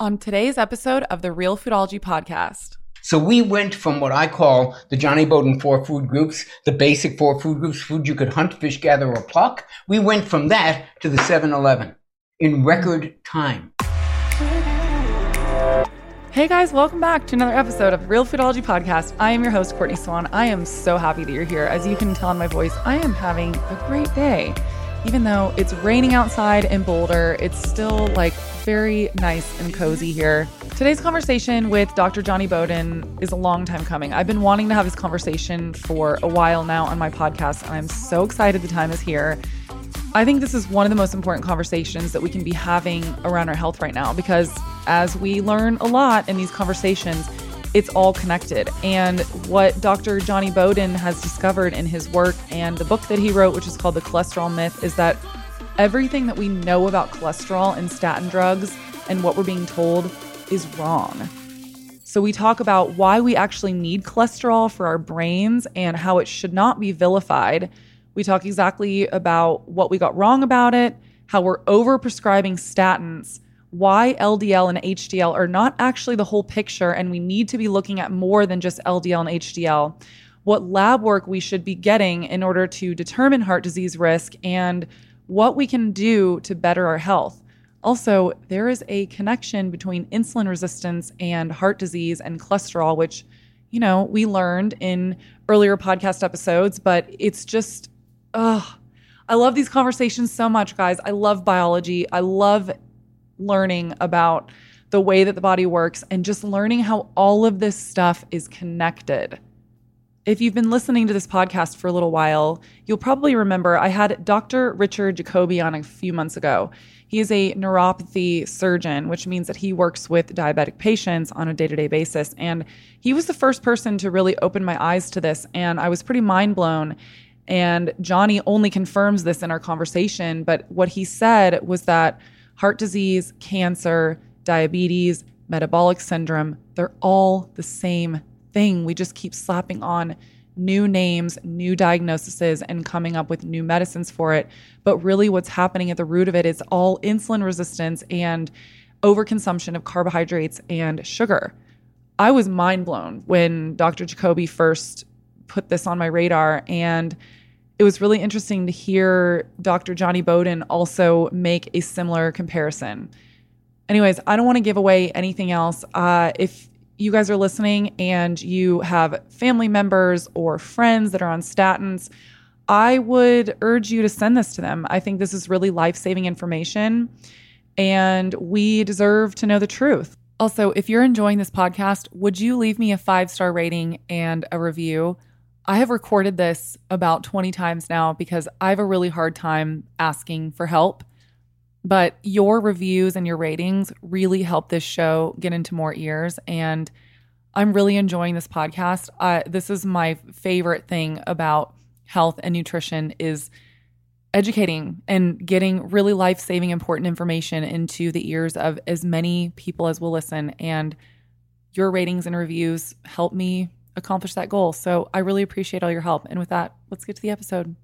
on today's episode of the Real Foodology podcast. So we went from what I call the Jonny Bowden four food groups, the basic four food groups, food you could hunt, fish, gather, or pluck. We went from that to the 7-Eleven in record time. Hey guys, welcome back to another episode of Real Foodology Podcast. I am your host, Courtney Swan. I am so happy that you're here. As you can tell in my voice, I am having a great day. Even though it's raining outside in Boulder, it's still like very nice and cozy here. Today's conversation with Dr. Jonny Bowden is a long time coming. I've been wanting to have this conversation for a while now on my podcast, and I'm so excited the time is here. I think this is one of the most important conversations that we can be having around our health right now because as we learn a lot in these conversations, it's all connected. And what Dr. Jonny Bowden has discovered in his work and the book that he wrote, which is called The Cholesterol Myth, is that everything that we know about cholesterol and statin drugs and what we're being told is wrong. So, we talk about why we actually need cholesterol for our brains and how it should not be vilified. We talk exactly about what we got wrong about it, how we're overprescribing statins why LDL and HDL are not actually the whole picture, and we need to be looking at more than just LDL and HDL. What lab work we should be getting in order to determine heart disease risk, and what we can do to better our health. Also, there is a connection between insulin resistance and heart disease and cholesterol, which, you know, we learned in earlier podcast episodes, but it's just, ugh. I love these conversations so much, guys. I love biology. I love learning about the way that the body works and just learning how all of this stuff is connected. If you've been listening to this podcast for a little while, you'll probably remember I had Dr. Richard Jacoby on a few months ago. He is a neuropathy surgeon, which means that he works with diabetic patients on a day to day basis. And he was the first person to really open my eyes to this. And I was pretty mind blown. And Jonny only confirms this in our conversation. But what he said was that heart disease, cancer, diabetes, metabolic syndrome, they're all the same thing. We just keep slapping on new names, new diagnoses, and coming up with new medicines for it. But really, what's happening at the root of it is all insulin resistance and overconsumption of carbohydrates and sugar. I was mind blown when Dr. Jacoby first put this on my radar. And it was really interesting to hear Dr. Jonny Bowden also make a similar comparison. Anyways, I don't want to give away anything else. Uh, if you guys are listening and you have family members or friends that are on statins, I would urge you to send this to them. I think this is really life saving information and we deserve to know the truth. Also, if you're enjoying this podcast, would you leave me a five star rating and a review? I have recorded this about 20 times now because I have a really hard time asking for help. But your reviews and your ratings really help this show get into more ears. And I'm really enjoying this podcast. Uh, this is my favorite thing about health and nutrition is educating and getting really life-saving important information into the ears of as many people as will listen and your ratings and reviews help me accomplish that goal. So I really appreciate all your help. And with that, let's get to the episode.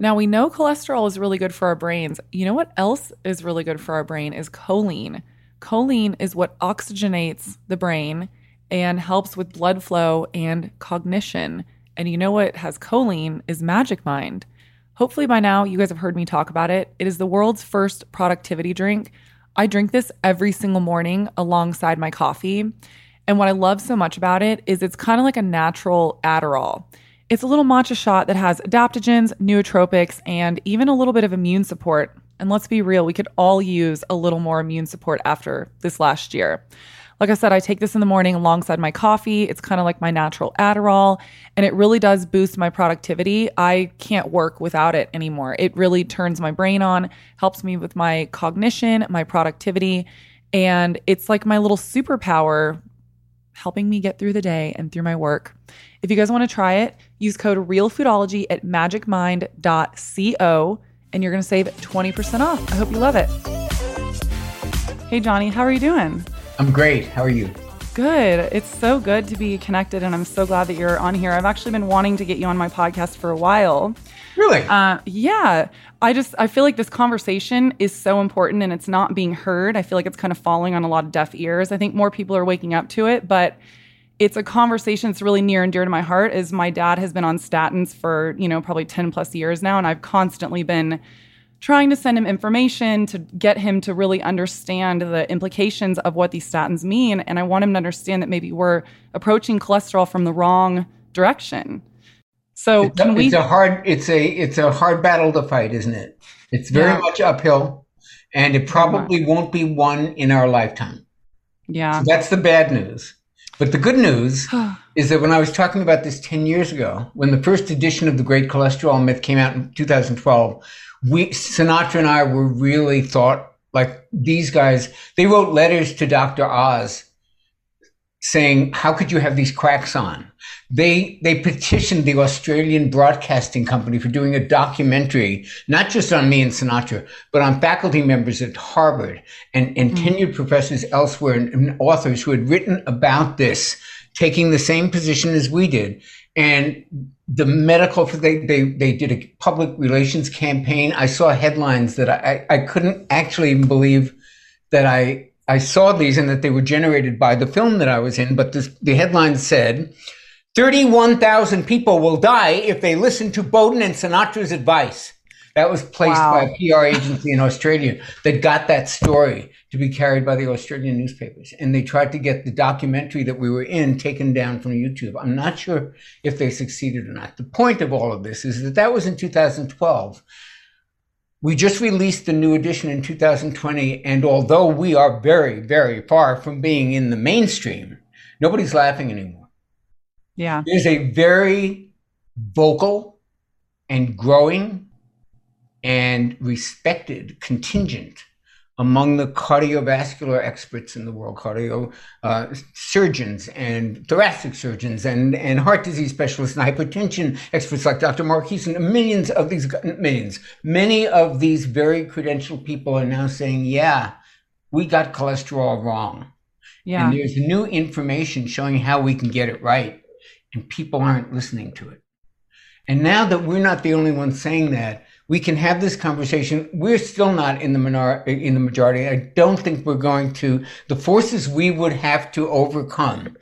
Now, we know cholesterol is really good for our brains. You know what else is really good for our brain is choline. Choline is what oxygenates the brain and helps with blood flow and cognition. And you know what has choline is Magic Mind. Hopefully, by now, you guys have heard me talk about it. It is the world's first productivity drink. I drink this every single morning alongside my coffee. And what I love so much about it is it's kind of like a natural Adderall. It's a little matcha shot that has adaptogens, nootropics, and even a little bit of immune support. And let's be real, we could all use a little more immune support after this last year. Like I said, I take this in the morning alongside my coffee. It's kind of like my natural Adderall, and it really does boost my productivity. I can't work without it anymore. It really turns my brain on, helps me with my cognition, my productivity, and it's like my little superpower helping me get through the day and through my work. If you guys want to try it, use code REALFoodology at magicmind.co and you're going to save 20% off. I hope you love it. Hey, Jonny, how are you doing? I'm great. How are you? Good. It's so good to be connected, and I'm so glad that you're on here. I've actually been wanting to get you on my podcast for a while. Really? Uh, yeah. I just I feel like this conversation is so important and it's not being heard. I feel like it's kind of falling on a lot of deaf ears. I think more people are waking up to it, but it's a conversation that's really near and dear to my heart is my dad has been on statins for, you know, probably 10 plus years now and I've constantly been trying to send him information to get him to really understand the implications of what these statins mean and I want him to understand that maybe we're approaching cholesterol from the wrong direction. So it's, we it's a hard it's a it's a hard battle to fight, isn't it? It's very Yeah. much uphill and it probably won't be won in our lifetime. Yeah. So that's the bad news. But the good news is that when I was talking about this 10 years ago, when the first edition of The Great Cholesterol Myth came out in 2012, we, Sinatra and I were really thought like these guys, they wrote letters to Dr. Oz saying, how could you have these cracks on? They, they petitioned the Australian Broadcasting Company for doing a documentary, not just on me and Sinatra, but on faculty members at Harvard and, and mm-hmm. tenured professors elsewhere and, and authors who had written about this, taking the same position as we did. And the medical, they, they, they did a public relations campaign. I saw headlines that I, I, I couldn't actually believe that I, I saw these and that they were generated by the film that I was in. But this, the headline said, 31,000 people will die if they listen to Bowden and Sinatra's advice. That was placed Wow. by a PR agency in Australia that got that story to be carried by the Australian newspapers. And they tried to get the documentary that we were in taken down from YouTube. I'm not sure if they succeeded or not. The point of all of this is that that was in 2012. We just released the new edition in 2020. And although we are very, very far from being in the mainstream, nobody's laughing anymore. Yeah. There's a very vocal and growing and respected contingent among the cardiovascular experts in the world, cardio uh, surgeons and thoracic surgeons and, and heart disease specialists and hypertension experts like Dr. Mark Houston. Millions of these, millions, many of these very credentialed people are now saying, yeah, we got cholesterol wrong. Yeah. And there's new information showing how we can get it right, and people aren't listening to it. And now that we're not the only ones saying that, we can have this conversation. We're still not in the minor- in the majority. I don't think we're going to. The forces we would have to overcome,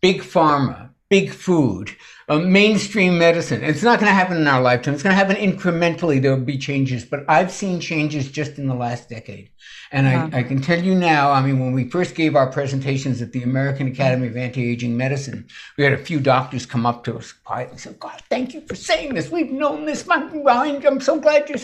big pharma, big food, uh, mainstream medicine. It's not going to happen in our lifetime. It's going to happen incrementally. There will be changes, but I've seen changes just in the last decade. And Yeah. I, uh-huh. I can tell you now, I mean, when we first gave our presentations at the American Academy of Anti-Aging Medicine, we had a few doctors come up to us quietly and say, God, thank you for saying this. We've known this my mind. I'm so glad you're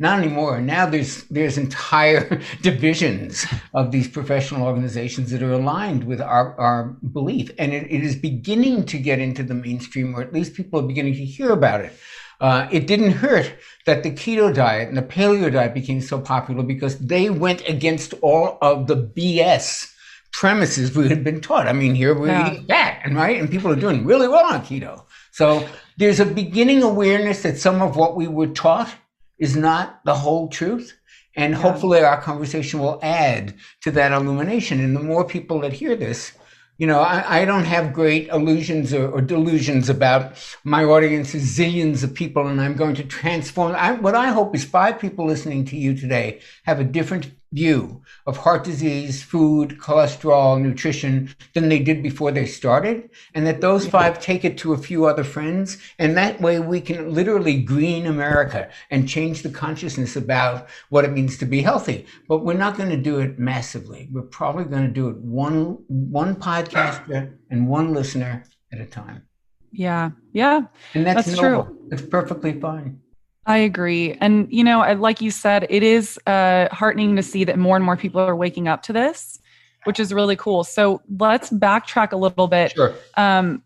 not anymore. Now there's there's entire divisions of these professional organizations that are aligned with our, our belief. And it, it is beginning to get into the mainstream, or at least people are beginning to hear about it. Uh, it didn't hurt that the keto diet and the paleo diet became so popular because they went against all of the BS premises we had been taught. I mean, here we're Yeah. eating fat, and right, and people are doing really well on keto. So there's a beginning awareness that some of what we were taught is not the whole truth. And hopefully our conversation will add to that illumination. And the more people that hear this, you know, I, I don't have great illusions or, or delusions about my audience is zillions of people and I'm going to transform. I, what I hope is five people listening to you today have a different view of heart disease, food, cholesterol, nutrition than they did before they started. And that those five take it to a few other friends. And that way we can literally green America and change the consciousness about what it means to be healthy. But we're not going to do it massively. We're probably going to do it one, one podcaster and one listener at a time. Yeah. Yeah. And that's, That's noble. true. It's perfectly fine. I agree. And, you know, like you said, it is uh, heartening to see that more and more people are waking up to this, which is really cool. So let's backtrack a little bit. Sure. Um,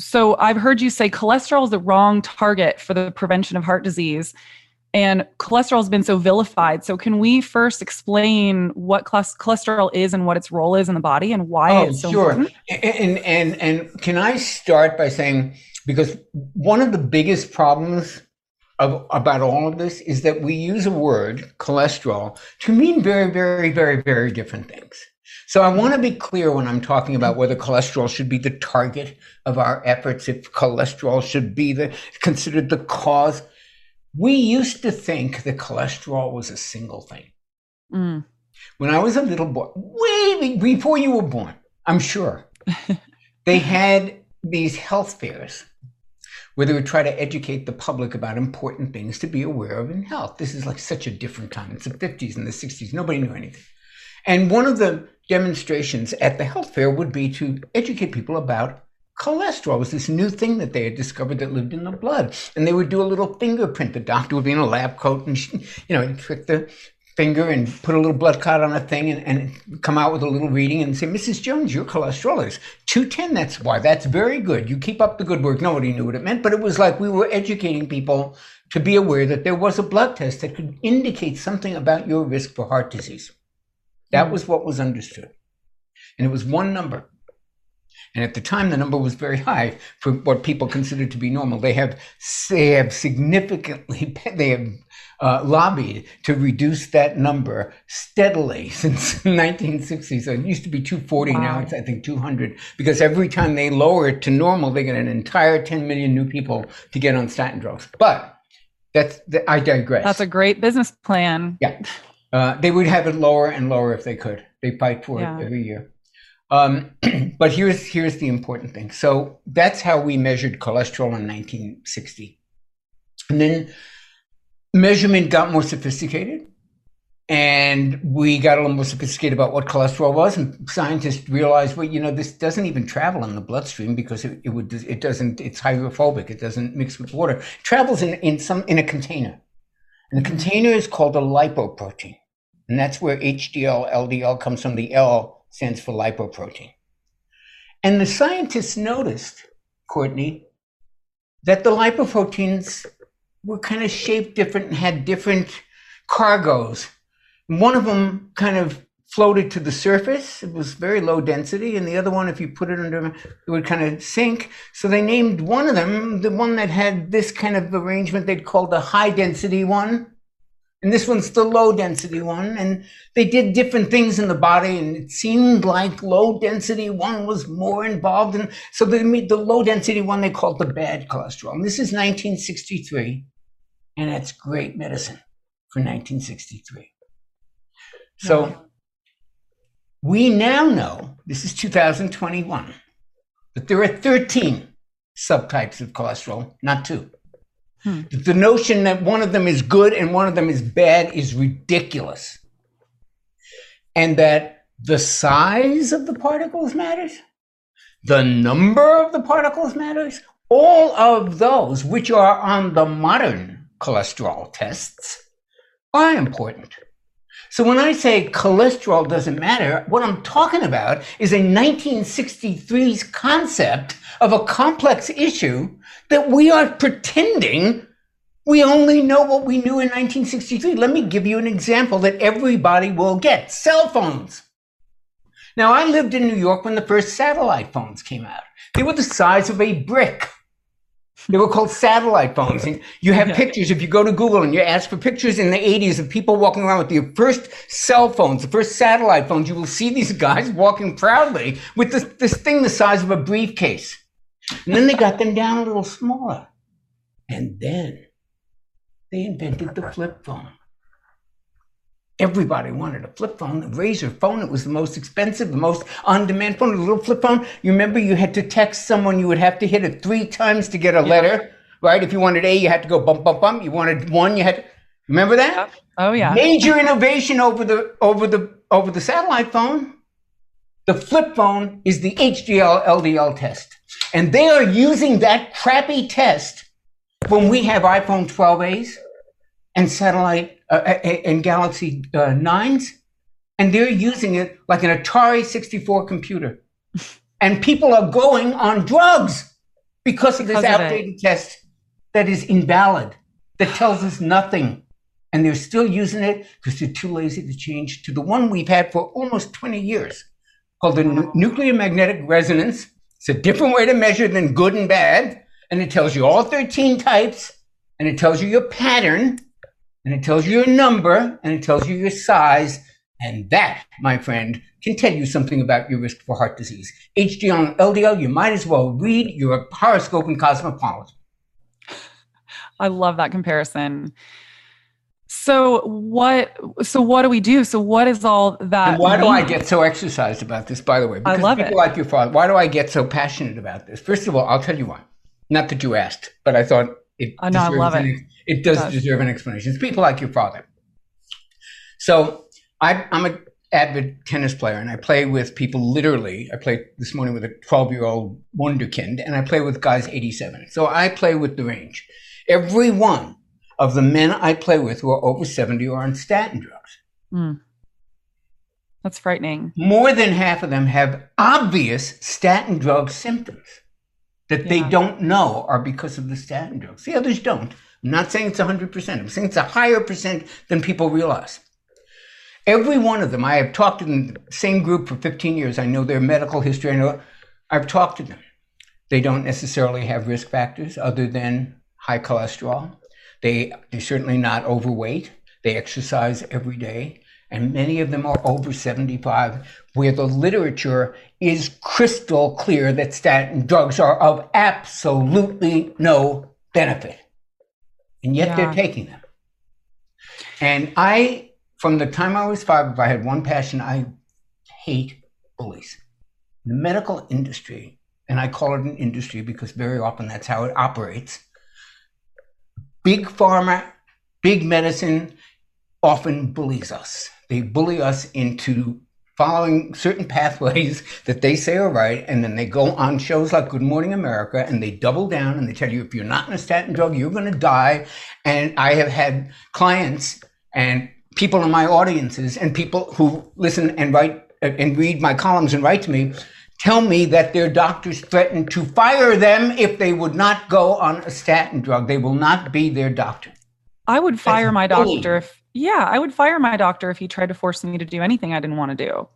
so I've heard you say cholesterol is the wrong target for the prevention of heart disease. And cholesterol has been so vilified. So, can we first explain what cholesterol is and what its role is in the body and why Oh, it's so sure. important? And, and and can I start by saying because one of the biggest problems of about all of this is that we use a word cholesterol to mean very very very very different things. So I want to be clear when I'm talking about whether cholesterol should be the target of our efforts, if cholesterol should be the considered the cause. we used to think that cholesterol was a single thing. Mm. When I was a little boy, way before you were born, I'm sure, they had these health fairs where they would try to educate the public about important things to be aware of in health. This is like such a different time. It's the 50s and the 60s. Nobody knew anything. And one of the demonstrations at the health fair would be to educate people about cholesterol. It was this new thing that they had discovered that lived in the blood. And they would do a little fingerprint. The doctor would be in a lab coat and, you know, trick the finger and put a little blood clot on a thing and, and, come out with a little reading and say, Mrs. Jones, your cholesterol is 210. That's why. That's very good. You keep up the good work. Nobody knew what it meant, but it was like we were educating people to be aware that there was a blood test that could indicate something about your risk for heart disease. That hmm. was what was understood. And it was one number. And at the time, the number was very high for what people considered to be normal. They have they have significantly they have uh, lobbied to reduce that number steadily since 1960. So it used to be 240, wow. now it's I think 200 because every time they lower it to normal, they get an entire 10 million new people to get on statin drugs. But that's I digress. That's a great business plan. Yeah, uh, they would have it lower and lower if they could. They fight for yeah. it every year. Um, but here's here's the important thing. So that's how we measured cholesterol in 1960, and then measurement got more sophisticated, and we got a little more sophisticated about what cholesterol was. And scientists realized, well, you know, this doesn't even travel in the bloodstream because it, it would it doesn't it's hydrophobic. It doesn't mix with water. It travels in in some in a container, and the container is called a lipoprotein, and that's where HDL LDL comes from. The L stands for lipoprotein. And the scientists noticed, Courtney, that the lipoproteins were kind of shaped different and had different cargoes. One of them kind of floated to the surface. It was very low density. And the other one, if you put it under, it would kind of sink. So they named one of them, the one that had this kind of arrangement, they'd call the high density one. And this one's the low density one. And they did different things in the body. And it seemed like low density one was more involved. And so they made the low density one they called the bad cholesterol. And this is 1963. And that's great medicine for 1963. So we now know, this is 2021, that there are 13 subtypes of cholesterol, not two. Hmm. The notion that one of them is good and one of them is bad is ridiculous. And that the size of the particles matters, the number of the particles matters, all of those which are on the modern cholesterol tests are important. So when I say cholesterol doesn't matter, what I'm talking about is a 1963's concept of a complex issue that we are pretending we only know what we knew in 1963. Let me give you an example that everybody will get cell phones. Now, I lived in New York when the first satellite phones came out. They were the size of a brick. They were called satellite phones. And you have pictures. If you go to Google and you ask for pictures in the 80s of people walking around with the first cell phones, the first satellite phones, you will see these guys walking proudly with this, this thing the size of a briefcase. And then they got them down a little smaller. And then they invented the flip phone. Everybody wanted a flip phone, the Razr phone. It was the most expensive, the most on-demand phone, a little flip phone. You remember you had to text someone, you would have to hit it three times to get a letter, right? If you wanted A, you had to go bump, bump, bump. You wanted one, you had to, remember that? Oh yeah. Major innovation over the over the over the satellite phone. The flip phone is the HDL LDL test. And they are using that crappy test when we have iPhone 12As and satellite uh, and Galaxy uh, 9s, and they're using it like an Atari 64 computer. and people are going on drugs because of this outdated test that is invalid, that tells us nothing. And they're still using it because they're too lazy to change to the one we've had for almost 20 years called the nuclear magnetic resonance. It's a different way to measure than good and bad. And it tells you all 13 types, and it tells you your pattern, and it tells you your number, and it tells you your size. And that, my friend, can tell you something about your risk for heart disease. HDL and LDL, you might as well read your horoscope in Cosmopolitan. I love that comparison. So what? So what do we do? So what is all that? And why do I get so exercised about this? By the way, because I love people it. like your father. Why do I get so passionate about this? First of all, I'll tell you why. Not that you asked, but I thought it. I know. I love it. It does, does deserve an explanation. It's people like your father. So I, I'm a avid tennis player and I play with people literally. I played this morning with a 12 year old wonderkind and I play with guys 87. So I play with the range. Every one of the men I play with who are over 70 are on statin drugs. Mm. That's frightening. More than half of them have obvious statin drug symptoms that yeah. they don't know are because of the statin drugs. The others don't. I'm not saying it's 100%. I'm saying it's a higher percent than people realize. Every one of them, I have talked to them, the same group for 15 years. I know their medical history. I know I've talked to them. They don't necessarily have risk factors other than high cholesterol. They, they're certainly not overweight. They exercise every day. And many of them are over 75, where the literature is crystal clear that statin drugs are of absolutely no benefit. And yet yeah. they're taking them. And I from the time I was five, if I had one passion, I hate bullies. The medical industry, and I call it an industry because very often that's how it operates. Big pharma, big medicine often bullies us. They bully us into following certain pathways that they say are right, and then they go on shows like Good Morning America and they double down and they tell you if you're not in a statin drug, you're going to die. And I have had clients and people in my audiences and people who listen and write and read my columns and write to me tell me that their doctors threaten to fire them if they would not go on a statin drug. They will not be their doctor. I would fire That's my doctor if, yeah, I would fire my doctor if he tried to force me to do anything I didn't want to do.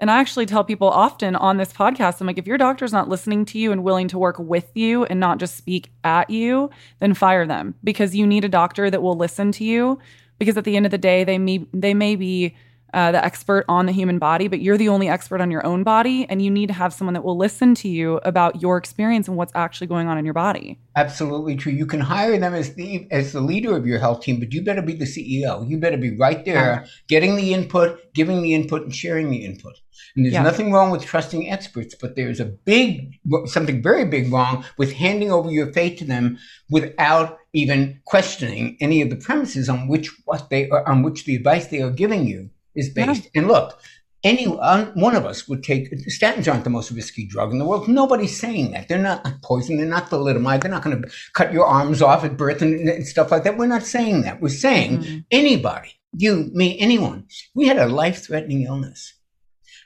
And I actually tell people often on this podcast, I'm like, if your doctor's not listening to you and willing to work with you and not just speak at you, then fire them because you need a doctor that will listen to you because at the end of the day, they may they may be uh, the expert on the human body, but you're the only expert on your own body, and you need to have someone that will listen to you about your experience and what's actually going on in your body. Absolutely true. You can hire them as the as the leader of your health team, but you better be the CEO. You better be right there, yeah. getting the input, giving the input, and sharing the input. And there's yeah. nothing wrong with trusting experts, but there's a big something very big wrong with handing over your fate to them without even questioning any of the premises on which what they are, on which the advice they are giving you is based. Yeah. And look, any one of us would take statins aren't the most risky drug in the world. Nobody's saying that. They're not poison. They're not thalidomide. They're not going to cut your arms off at birth and, and, stuff like that. We're not saying that. We're saying mm-hmm. anybody, you, me, anyone. We had a life-threatening illness,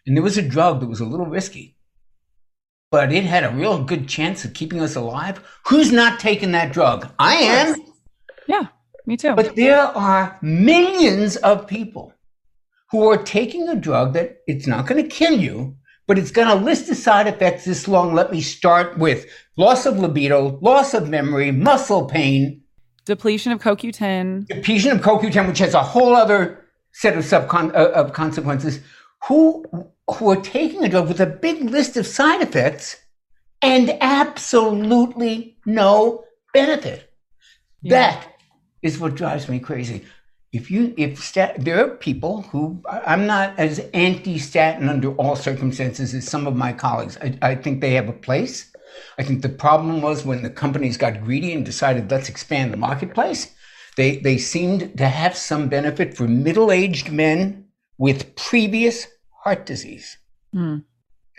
and there was a drug that was a little risky, but it had a real good chance of keeping us alive. Who's not taking that drug? I am. Yeah, me too. But there are millions of people who are taking a drug that it's not going to kill you, but it's going to list the side effects this long. Let me start with loss of libido, loss of memory, muscle pain, depletion of CoQ10, depletion of CoQ10, which has a whole other set of subcon- uh, of consequences. Who who are taking a drug with a big list of side effects and absolutely no benefit. Yeah. That is what drives me crazy if you if stat, there are people who I'm not as anti-statin under all circumstances as some of my colleagues. I, I, think they have a place. I think the problem was when the companies got greedy and decided let's expand the marketplace. They they seemed to have some benefit for middle-aged men with previous heart disease. Mm.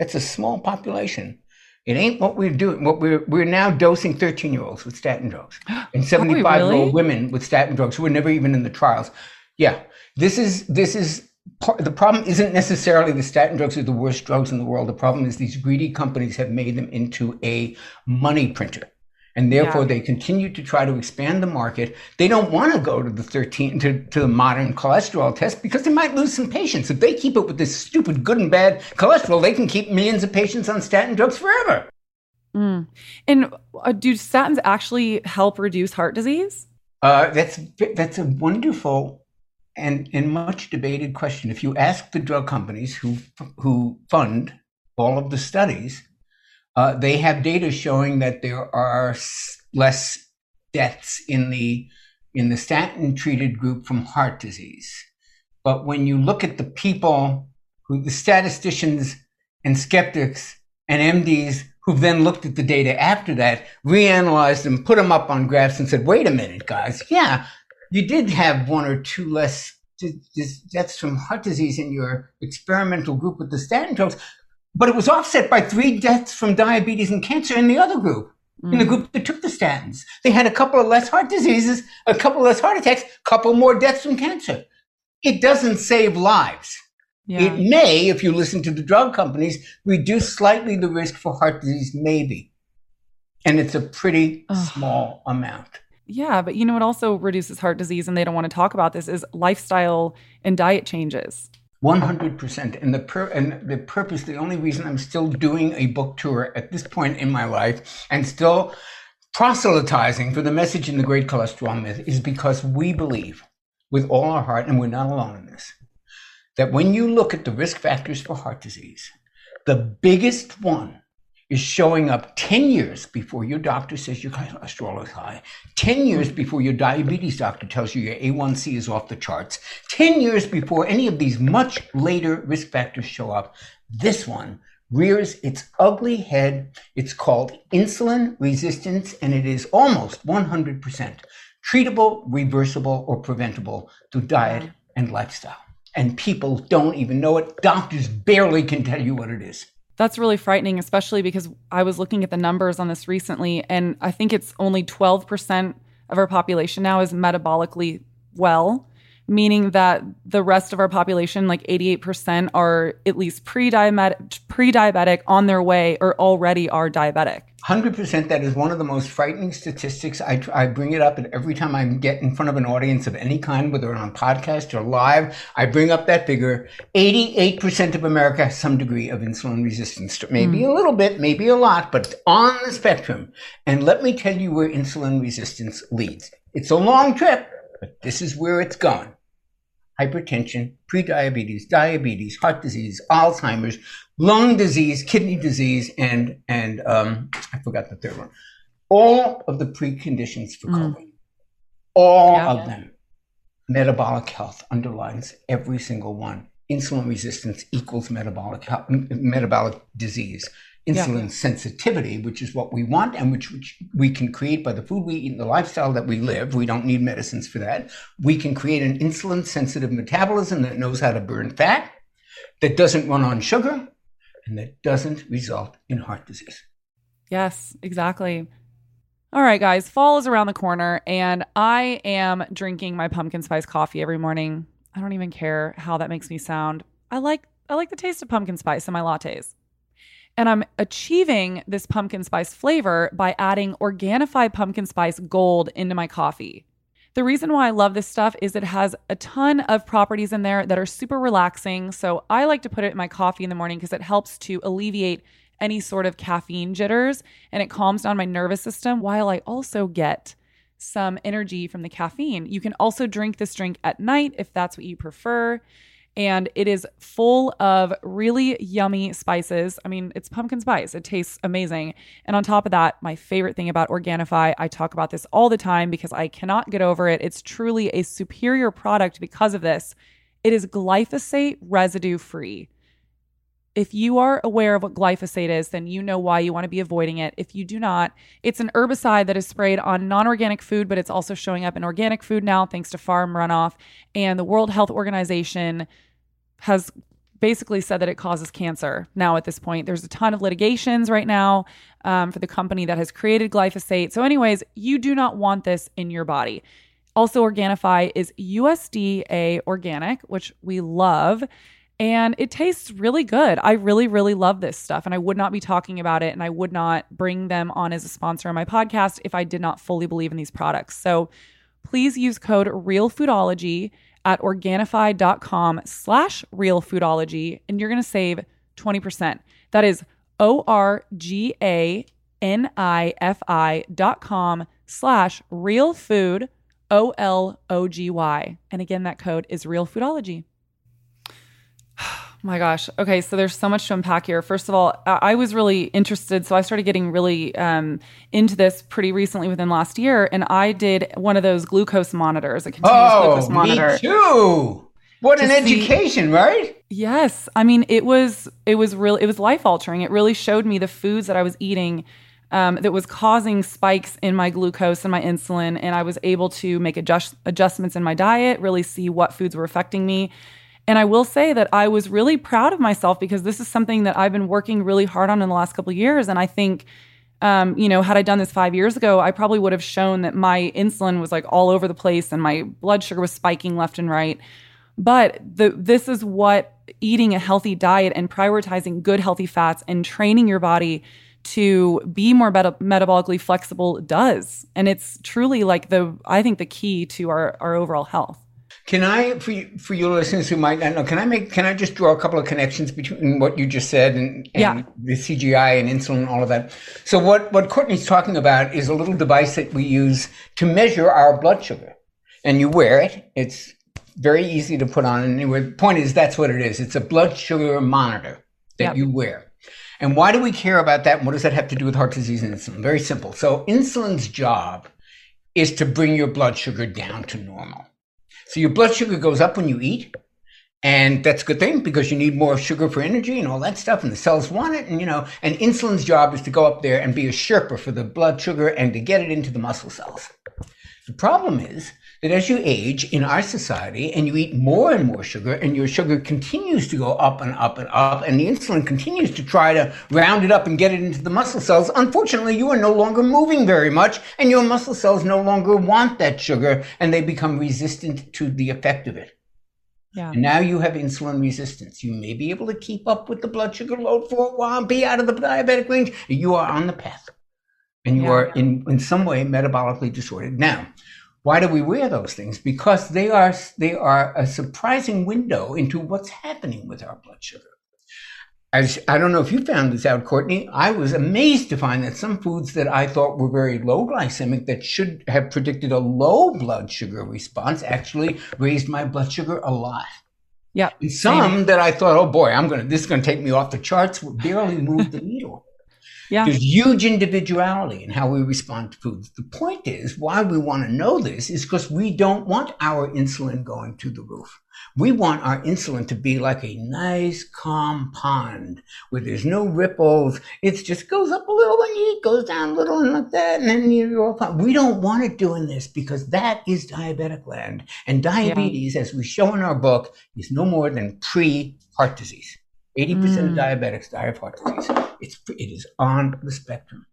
That's a small population. It ain't what we're doing. What we're we're now dosing 13 year olds with statin drugs and 75 year old women with statin drugs who were never even in the trials. Yeah, this is this is the problem. Isn't necessarily the statin drugs are the worst drugs in the world. The problem is these greedy companies have made them into a money printer. And therefore, yeah. they continue to try to expand the market. They don't want to go to the 13 to, to the modern cholesterol test because they might lose some patients. If they keep it with this stupid good and bad cholesterol, they can keep millions of patients on statin drugs forever. Mm. And uh, do statins actually help reduce heart disease? Uh, that's that's a wonderful and and much debated question. If you ask the drug companies who who fund all of the studies, uh, they have data showing that there are less deaths in the in the statin treated group from heart disease. But when you look at the people who the statisticians and skeptics and MDs who've then looked at the data after that, reanalyzed them, put them up on graphs and said, wait a minute, guys. Yeah, you did have one or two less deaths from heart disease in your experimental group with the statin drugs, but it was offset by three deaths from diabetes and cancer in the other group. Mm. In the mm. group that took the statins, they had a couple of less heart diseases, a couple less heart attacks, a couple more deaths from cancer. It doesn't save lives. Yeah. It may, if you listen to the drug companies, reduce slightly the risk for heart disease, maybe. And it's a pretty Ugh. small amount. Yeah, but you know what also reduces heart disease and they don't want to talk about this is lifestyle and diet changes. 100% and the per- and the purpose the only reason I'm still doing a book tour at this point in my life and still proselytizing for the message in the great cholesterol myth is because we believe with all our heart and we're not alone in this that when you look at the risk factors for heart disease, the biggest one is showing up 10 years before your doctor says your cholesterol is high, 10 years before your diabetes doctor tells you your A1C is off the charts, 10 years before any of these much later risk factors show up. This one rears its ugly head. It's called insulin resistance, and it is almost 100% treatable, reversible, or preventable through diet and lifestyle and people don't even know it. Doctors barely can tell you what it is. That's really frightening, especially because I was looking at the numbers on this recently, and I think it's only 12% of our population now is metabolically well, meaning that the rest of our population, like 88%, are at least pre-diabetic, pre-diabetic on their way or already are diabetic. 100% that is one of the most frightening statistics. I, I bring it up and every time I get in front of an audience of any kind, whether on podcast or live, I bring up that figure. 88% of America has some degree of insulin resistance. Maybe mm. a little bit, maybe a lot, but on the spectrum. And let me tell you where insulin resistance leads. It's a long trip, but this is where it's going. Hypertension, prediabetes, diabetes, heart disease, Alzheimer's, lung disease, kidney disease, and and um, I forgot the third one. All of the preconditions for mm. COVID, all yeah. of them, metabolic health underlines every single one. Insulin resistance equals metabolic health, metabolic disease. Insulin yeah. sensitivity, which is what we want and which, which we can create by the food we eat and the lifestyle that we live. We don't need medicines for that. We can create an insulin sensitive metabolism that knows how to burn fat, that doesn't run on sugar, and that doesn't result in heart disease. Yes, exactly. All right, guys, fall is around the corner, and I am drinking my pumpkin spice coffee every morning. I don't even care how that makes me sound. I like I like the taste of pumpkin spice in my lattes. And I'm achieving this pumpkin spice flavor by adding Organifi pumpkin spice gold into my coffee. The reason why I love this stuff is it has a ton of properties in there that are super relaxing. So I like to put it in my coffee in the morning because it helps to alleviate any sort of caffeine jitters and it calms down my nervous system while I also get some energy from the caffeine. You can also drink this drink at night if that's what you prefer and it is full of really yummy spices. I mean, it's pumpkin spice. It tastes amazing. And on top of that, my favorite thing about Organifi, I talk about this all the time because I cannot get over it. It's truly a superior product because of this. It is glyphosate residue free. If you are aware of what glyphosate is, then you know why you want to be avoiding it. If you do not, it's an herbicide that is sprayed on non organic food, but it's also showing up in organic food now thanks to farm runoff. And the World Health Organization has basically said that it causes cancer now at this point. There's a ton of litigations right now um, for the company that has created glyphosate. So, anyways, you do not want this in your body. Also, Organifi is USDA organic, which we love. And it tastes really good. I really, really love this stuff. And I would not be talking about it and I would not bring them on as a sponsor on my podcast if I did not fully believe in these products. So please use code REALFoodology at Organifi.com slash realfoodology, and you're going to save 20%. That is O-R-G-A-N-I-F-I dot com slash realfood, O-L-O-G-Y. And again, that code is realfoodology. my gosh. Okay, so there's so much to unpack here. First of all, I was really interested, so I started getting really um, into this pretty recently within last year, and I did one of those glucose monitors, a continuous oh, glucose monitor. Me too. What an education, see, right? Yes. I mean, it was it was real it was life altering. It really showed me the foods that I was eating um, that was causing spikes in my glucose and my insulin, and I was able to make adjust, adjustments in my diet, really see what foods were affecting me. And I will say that I was really proud of myself because this is something that I've been working really hard on in the last couple of years. And I think, um, you know, had I done this five years ago, I probably would have shown that my insulin was like all over the place and my blood sugar was spiking left and right. But the, this is what eating a healthy diet and prioritizing good, healthy fats and training your body to be more meta- metabolically flexible does. And it's truly like the, I think, the key to our, our overall health. Can I, for you, for your listeners who might not know, can I make, can I just draw a couple of connections between what you just said and, and yeah. the CGI and insulin and all of that? So what, what Courtney's talking about is a little device that we use to measure our blood sugar. And you wear it. It's very easy to put on. And anyway, the point is that's what it is. It's a blood sugar monitor that yep. you wear. And why do we care about that? And what does that have to do with heart disease and insulin? Very simple. So insulin's job is to bring your blood sugar down to normal. So your blood sugar goes up when you eat. And that's a good thing because you need more sugar for energy and all that stuff, and the cells want it. And you know, and insulin's job is to go up there and be a sherpa for the blood sugar and to get it into the muscle cells. The problem is that as you age in our society and you eat more and more sugar and your sugar continues to go up and up and up and the insulin continues to try to round it up and get it into the muscle cells, unfortunately you are no longer moving very much and your muscle cells no longer want that sugar and they become resistant to the effect of it. Yeah. And now you have insulin resistance. You may be able to keep up with the blood sugar load for a while, be out of the diabetic range. You are on the path and you yeah. are in, in some way metabolically disordered. Now, why do we wear those things? Because they are they are a surprising window into what's happening with our blood sugar. As I don't know if you found this out, Courtney, I was amazed to find that some foods that I thought were very low glycemic that should have predicted a low blood sugar response actually raised my blood sugar a lot. Yeah. And some that I thought, oh boy, I'm gonna this is gonna take me off the charts, barely moved the needle. Yeah. There's huge individuality in how we respond to foods. The point is, why we want to know this is because we don't want our insulin going to the roof. We want our insulin to be like a nice, calm pond where there's no ripples. It just goes up a little when you eat, goes down a little and like that, and then you're all fine. We don't want it doing this because that is diabetic land. And diabetes, yeah. as we show in our book, is no more than pre heart disease. 80% mm. of diabetics die of heart disease. It's, it is on the spectrum.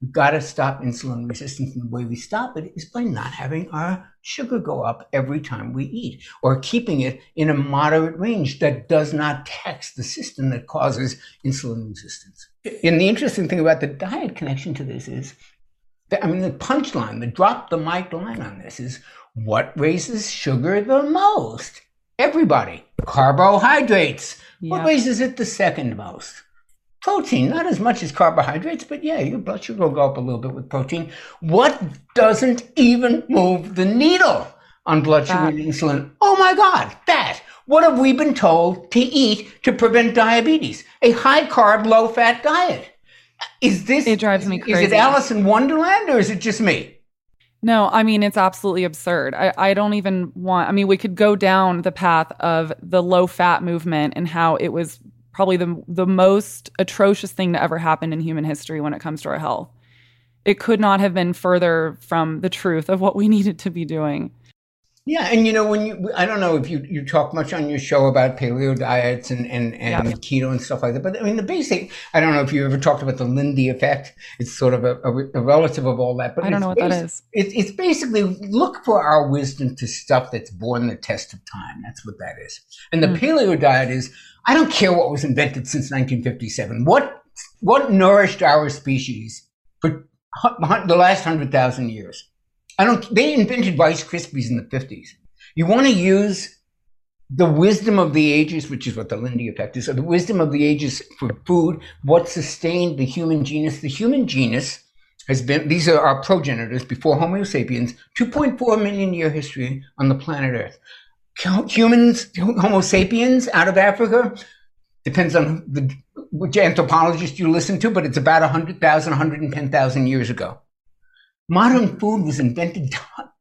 We've got to stop insulin resistance. And the way we stop it is by not having our sugar go up every time we eat or keeping it in a moderate range that does not tax the system that causes insulin resistance. And the interesting thing about the diet connection to this is that, I mean, the punchline, the drop the mic line on this is what raises sugar the most? Everybody. Carbohydrates. What raises it the second most? Protein, not as much as carbohydrates, but yeah, your blood sugar will go up a little bit with protein. What doesn't even move the needle on blood sugar and insulin? Oh my God, fat. What have we been told to eat to prevent diabetes? A high carb, low fat diet. Is this? It drives me crazy. Is it Alice in Wonderland or is it just me? No, I mean, it's absolutely absurd. I, I don't even want, I mean, we could go down the path of the low fat movement and how it was probably the, the most atrocious thing to ever happen in human history when it comes to our health. It could not have been further from the truth of what we needed to be doing. Yeah, and you know when you I don't know if you you talk much on your show about paleo diets and and, and yeah. keto and stuff like that, but I mean the basic I don't know if you ever talked about the Lindy effect. It's sort of a, a, a relative of all that, but I don't know what that is. It, it's basically look for our wisdom to stuff that's borne the test of time. That's what that is. And the mm. paleo diet is I don't care what was invented since 1957. What what nourished our species for the last hundred thousand years? I don't, they invented Rice Krispies in the 50s. You want to use the wisdom of the ages, which is what the Lindy effect is, so the wisdom of the ages for food, what sustained the human genus. The human genus has been, these are our progenitors before Homo sapiens, 2.4 million year history on the planet Earth. Humans, Homo sapiens out of Africa, Depends on the, which anthropologist you listen to, but it's about 100,000, 110,000 years ago. Modern food was invented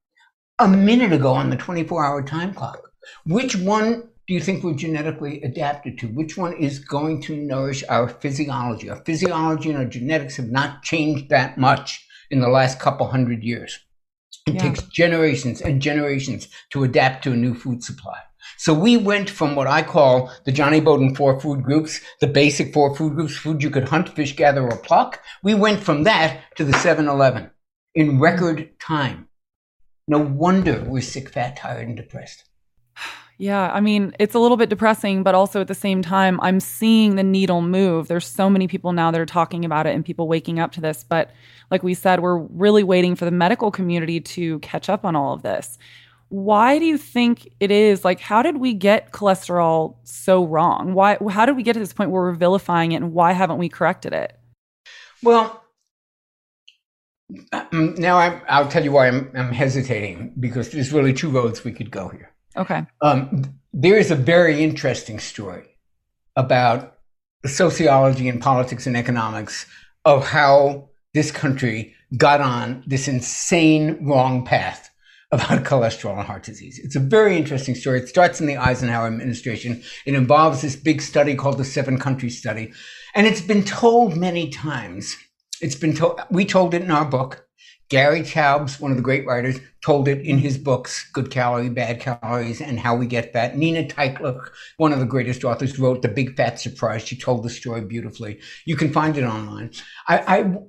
a minute ago on the 24 hour time clock. Which one do you think we're genetically adapted to? Which one is going to nourish our physiology? Our physiology and our genetics have not changed that much in the last couple hundred years. It yeah. takes generations and generations to adapt to a new food supply. So we went from what I call the Jonny Bowden four food groups, the basic four food groups, food you could hunt, fish, gather, or pluck. We went from that to the 7-Eleven in record time. No wonder we're sick, fat, tired, and depressed. Yeah, I mean, it's a little bit depressing, but also at the same time, I'm seeing the needle move. There's so many people now that are talking about it and people waking up to this. But like we said, we're really waiting for the medical community to catch up on all of this. Why do you think it is? Like, how did we get cholesterol so wrong? Why? How did we get to this point where we're vilifying it, and why haven't we corrected it? Well, now I'm, I'll tell you why I'm, I'm hesitating because there's really two roads we could go here. Okay. Um, there is a very interesting story about the sociology and politics and economics of how this country got on this insane wrong path about cholesterol and heart disease. It's a very interesting story. It starts in the Eisenhower administration. It involves this big study called the seven country study. And it's been told many times. It's been told, we told it in our book. Gary Taubes, one of the great writers, told it in his books, Good Calorie, Bad Calories, and How We Get Fat. Nina Teicholz, one of the greatest authors, wrote The Big Fat Surprise. She told the story beautifully. You can find it online. I,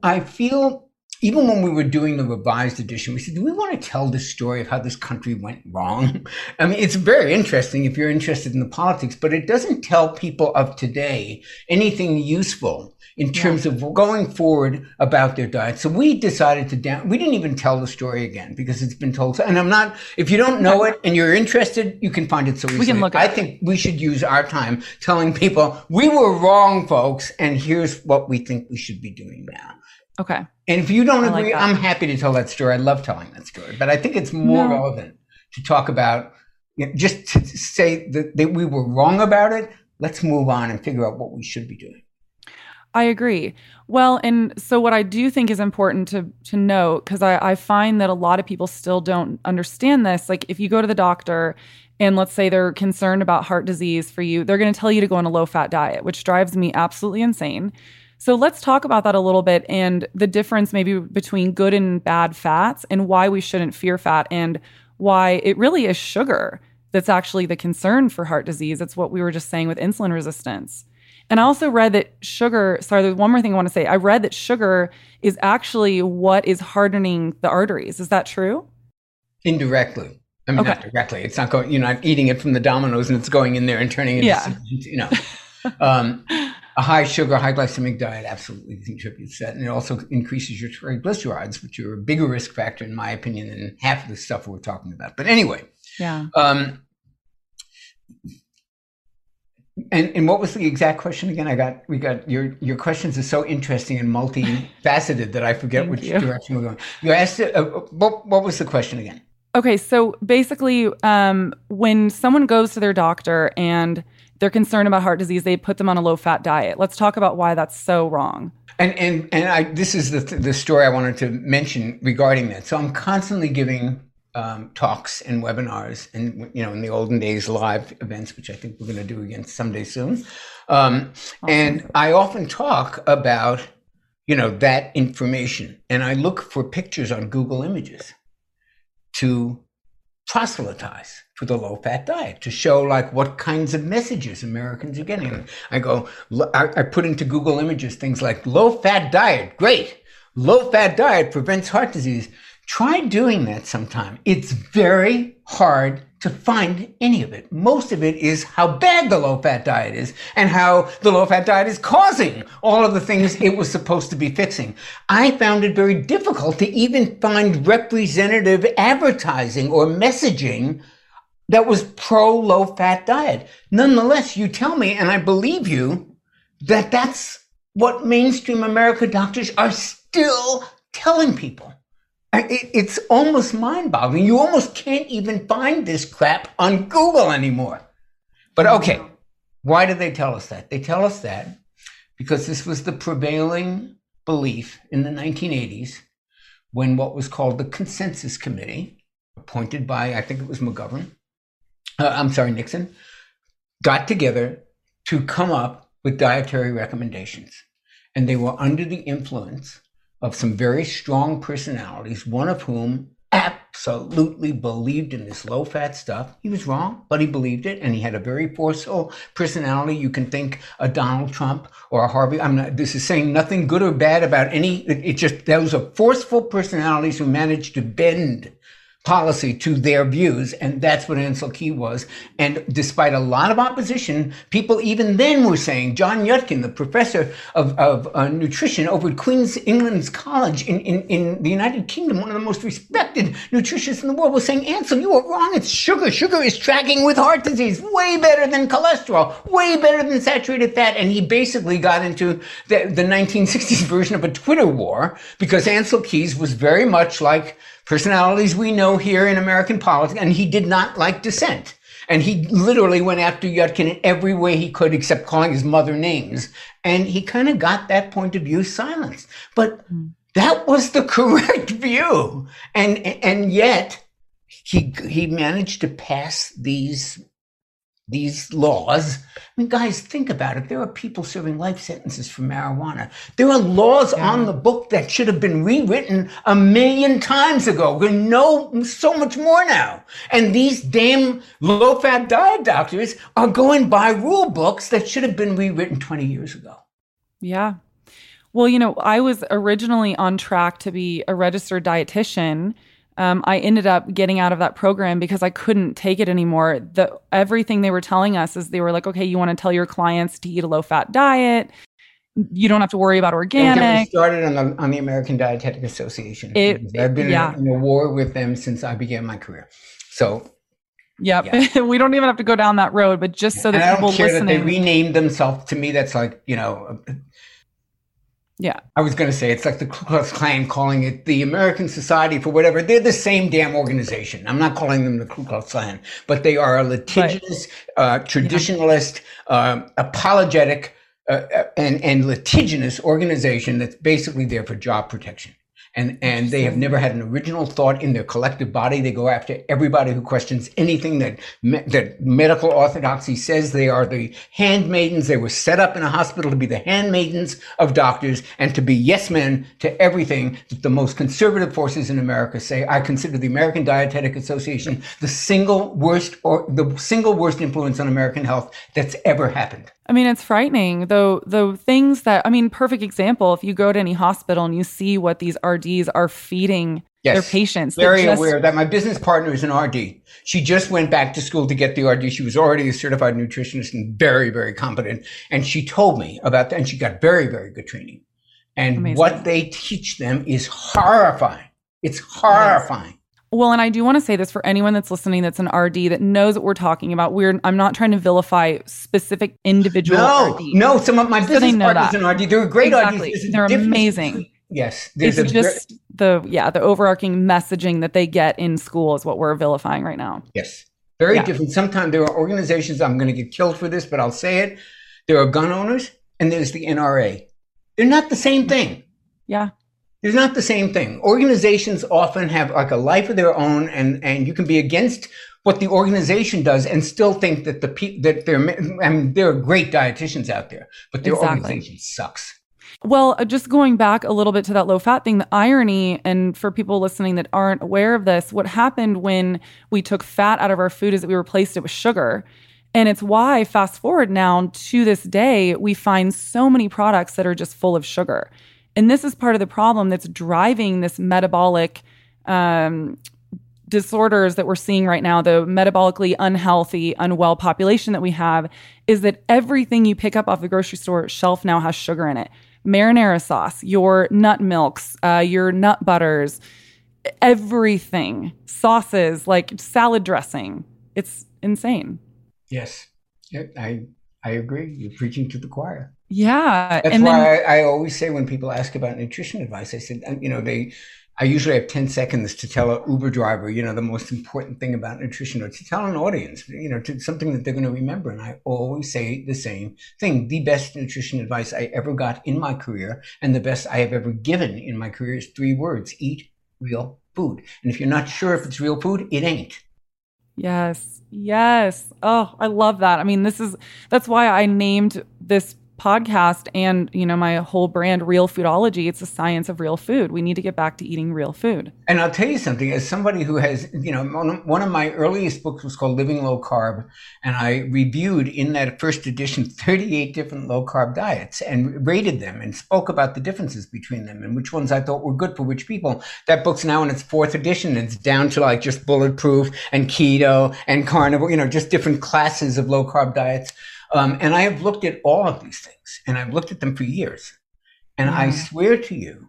I, I feel even when we were doing the revised edition, we said, do we want to tell the story of how this country went wrong? I mean, it's very interesting if you're interested in the politics, but it doesn't tell people of today anything useful in terms yeah. of going forward about their diet. So we decided to down, we didn't even tell the story again because it's been told. And I'm not, if you don't know it and you're interested, you can find it so easily. We can look I think we should use our time telling people we were wrong, folks, and here's what we think we should be doing now. Okay. And if you don't I agree, like I'm happy to tell that story. I love telling that story, but I think it's more no. relevant to talk about you know, just to say that, that we were wrong about it. Let's move on and figure out what we should be doing. I agree. Well, and so what I do think is important to to note, because I, I find that a lot of people still don't understand this. Like if you go to the doctor and let's say they're concerned about heart disease for you, they're going to tell you to go on a low fat diet, which drives me absolutely insane so let's talk about that a little bit and the difference maybe between good and bad fats and why we shouldn't fear fat and why it really is sugar that's actually the concern for heart disease. It's what we were just saying with insulin resistance. And I also read that sugar, sorry, there's one more thing I want to say. I read that sugar is actually what is hardening the arteries. Is that true? Indirectly. I mean, okay. not directly. It's not going, you're not eating it from the dominoes and it's going in there and turning into, yeah. you know. Um, a high sugar, high glycemic diet absolutely contributes that. And it also increases your triglycerides, which are a bigger risk factor, in my opinion, than half of the stuff we're talking about. But anyway. Yeah. Um, and, and what was the exact question again? I got we got your your questions are so interesting and multifaceted that I forget which you. direction we're going. You asked it. Uh, what what was the question again? Okay, so basically, um, when someone goes to their doctor and they're concerned about heart disease, they put them on a low fat diet. Let's talk about why that's so wrong. And and and I this is the the story I wanted to mention regarding that. So I'm constantly giving um, talks and webinars, and you know, in the olden days, live events, which I think we're going to do again someday soon. Um, awesome. And I often talk about you know that information, and I look for pictures on Google Images to proselytize for the low fat diet to show like what kinds of messages Americans are getting. I go, I, I put into Google Images things like low fat diet, great. Low fat diet prevents heart disease. Try doing that sometime. It's very hard to find any of it. Most of it is how bad the low fat diet is and how the low fat diet is causing all of the things it was supposed to be fixing. I found it very difficult to even find representative advertising or messaging that was pro low fat diet. Nonetheless, you tell me, and I believe you, that that's what mainstream America doctors are still telling people. It's almost mind boggling. You almost can't even find this crap on Google anymore. But okay, Why did they tell us that? They tell us that because this was the prevailing belief in the 1980s when what was called the Consensus Committee, appointed by, I think it was McGovern, uh, I'm sorry, Nixon, got together to come up with dietary recommendations. And they were under the influence of some very strong personalities, one of whom absolutely believed in this low fat stuff. He was wrong, but he believed it, and he had a very forceful personality. You can think a Donald Trump or a Harvey. I'm not. This is saying nothing good or bad about any. It, it just those are forceful personalities who managed to bend policy to their views. And that's what Ansel Key was. And despite a lot of opposition, people even then were saying, John Yudkin, the professor of, of uh, nutrition over at Queen's England's College in, in, in the United Kingdom, one of the most respected nutritionists in the world, was saying, Ansel, you are wrong. It's sugar. Sugar is tracking with heart disease way better than cholesterol, way better than saturated fat. And he basically got into the, the 1960s version of a Twitter war because Ansel Keys was very much like personalities we know here in American politics, and he did not like dissent. And he literally went after Yudkin in every way he could, except calling his mother names. And he kind of got that point of view silenced. But hmm. that was the correct view. And, and yet he, he managed to pass these these laws. I mean, guys, think about it. There are people serving life sentences for marijuana. There are laws yeah. on the book that should have been rewritten a million times ago. We know so much more now. And these damn low fat diet doctors are going by rule books that should have been rewritten 20 years ago. Yeah. Well, you know, I was originally on track to be a registered dietitian um, I ended up getting out of that program because I couldn't take it anymore. The everything they were telling us is they were like, okay, you want to tell your clients to eat a low fat diet. You don't have to worry about organic. started on the on the American Dietetic Association. It, I've been yeah. in, a, in a war with them since I began my career. So Yep. Yeah. we don't even have to go down that road, but just so that and people listening, that they renamed themselves. To me, that's like you know, yeah. I was going to say it's like the Ku Klux Klan calling it the American Society for whatever. They're the same damn organization. I'm not calling them the Ku Klux Klan, but they are a litigious, uh, traditionalist, yeah. uh, apologetic, uh, uh, and, and litigious organization that's basically there for job protection and and they have never had an original thought in their collective body. They go after everybody who questions anything that me, that medical orthodoxy says. They are the handmaidens. They were set up in a hospital to be the handmaidens of doctors and to be yes men to everything that the most conservative forces in America say. I consider the American Dietetic Association the single worst or the single worst influence on American health that's ever happened. I mean, it's frightening. Though the things that I mean, perfect example. If you go to any hospital and you see what these RDs are feeding yes, their patients, very just, aware that my business partner is an RD. She just went back to school to get the RD. She was already a certified nutritionist and very, very competent. And she told me about that, and she got very, very good training. And Amazing. what they teach them is horrifying. It's horrifying. Well, and I do want to say this for anyone that's listening that's an RD that knows what we're talking about. We're I'm not trying to vilify specific individual no, RDs. No, some of my so business partners an RD. They're great exactly. RDs. They're amazing. Yes. It's just the yeah, the overarching messaging that they get in school is what we're vilifying right now. Yes. Very yeah. different. Sometimes there are organizations, I'm gonna get killed for this, but I'll say it. There are gun owners and there's the NRA. They're not the same thing. Yeah. It's not the same thing. Organizations often have like a life of their own, and and you can be against what the organization does and still think that the people that they're. I mean, there are great dietitians out there, but their exactly. organization sucks. Well, uh, just going back a little bit to that low fat thing, the irony, and for people listening that aren't aware of this, what happened when we took fat out of our food is that we replaced it with sugar. And it's why, fast forward now to this day, we find so many products that are just full of sugar. And this is part of the problem that's driving this metabolic um, disorders that we're seeing right now, the metabolically unhealthy, unwell population that we have, is that everything you pick up off the grocery store shelf now has sugar in it. Marinara sauce, your nut milks, uh, your nut butters, everything, sauces, like salad dressing. It's insane. Yes, I I agree. You're preaching to the choir. Yeah. That's and why then, I, I, always say when people ask about nutrition advice, I said, you know, they, I usually have 10 seconds to tell an Uber driver, you know, the most important thing about nutrition or to tell an audience, you know, to something that they're going to remember. And I always say the same thing. The best nutrition advice I ever got in my career and the best I have ever given in my career is three words. Eat real food. And if you're not sure if it's real food, it ain't. Yes. Yes. Oh, I love that. I mean, this is that's why I named this podcast and you know my whole brand real foodology it's the science of real food. We need to get back to eating real food. And i'll tell you something as somebody who has you know one of my earliest books was called living low carb and i reviewed in that first edition 38 different low carb diets and rated them and spoke about the differences between them and which ones i thought were good for which people. That book's now in its fourth edition. And it's down to like just bulletproof and keto and carnivore you know just different classes of low carb diets um, and I have looked at all of these things, and I've looked at them for years. And I mm-hmm. swear to you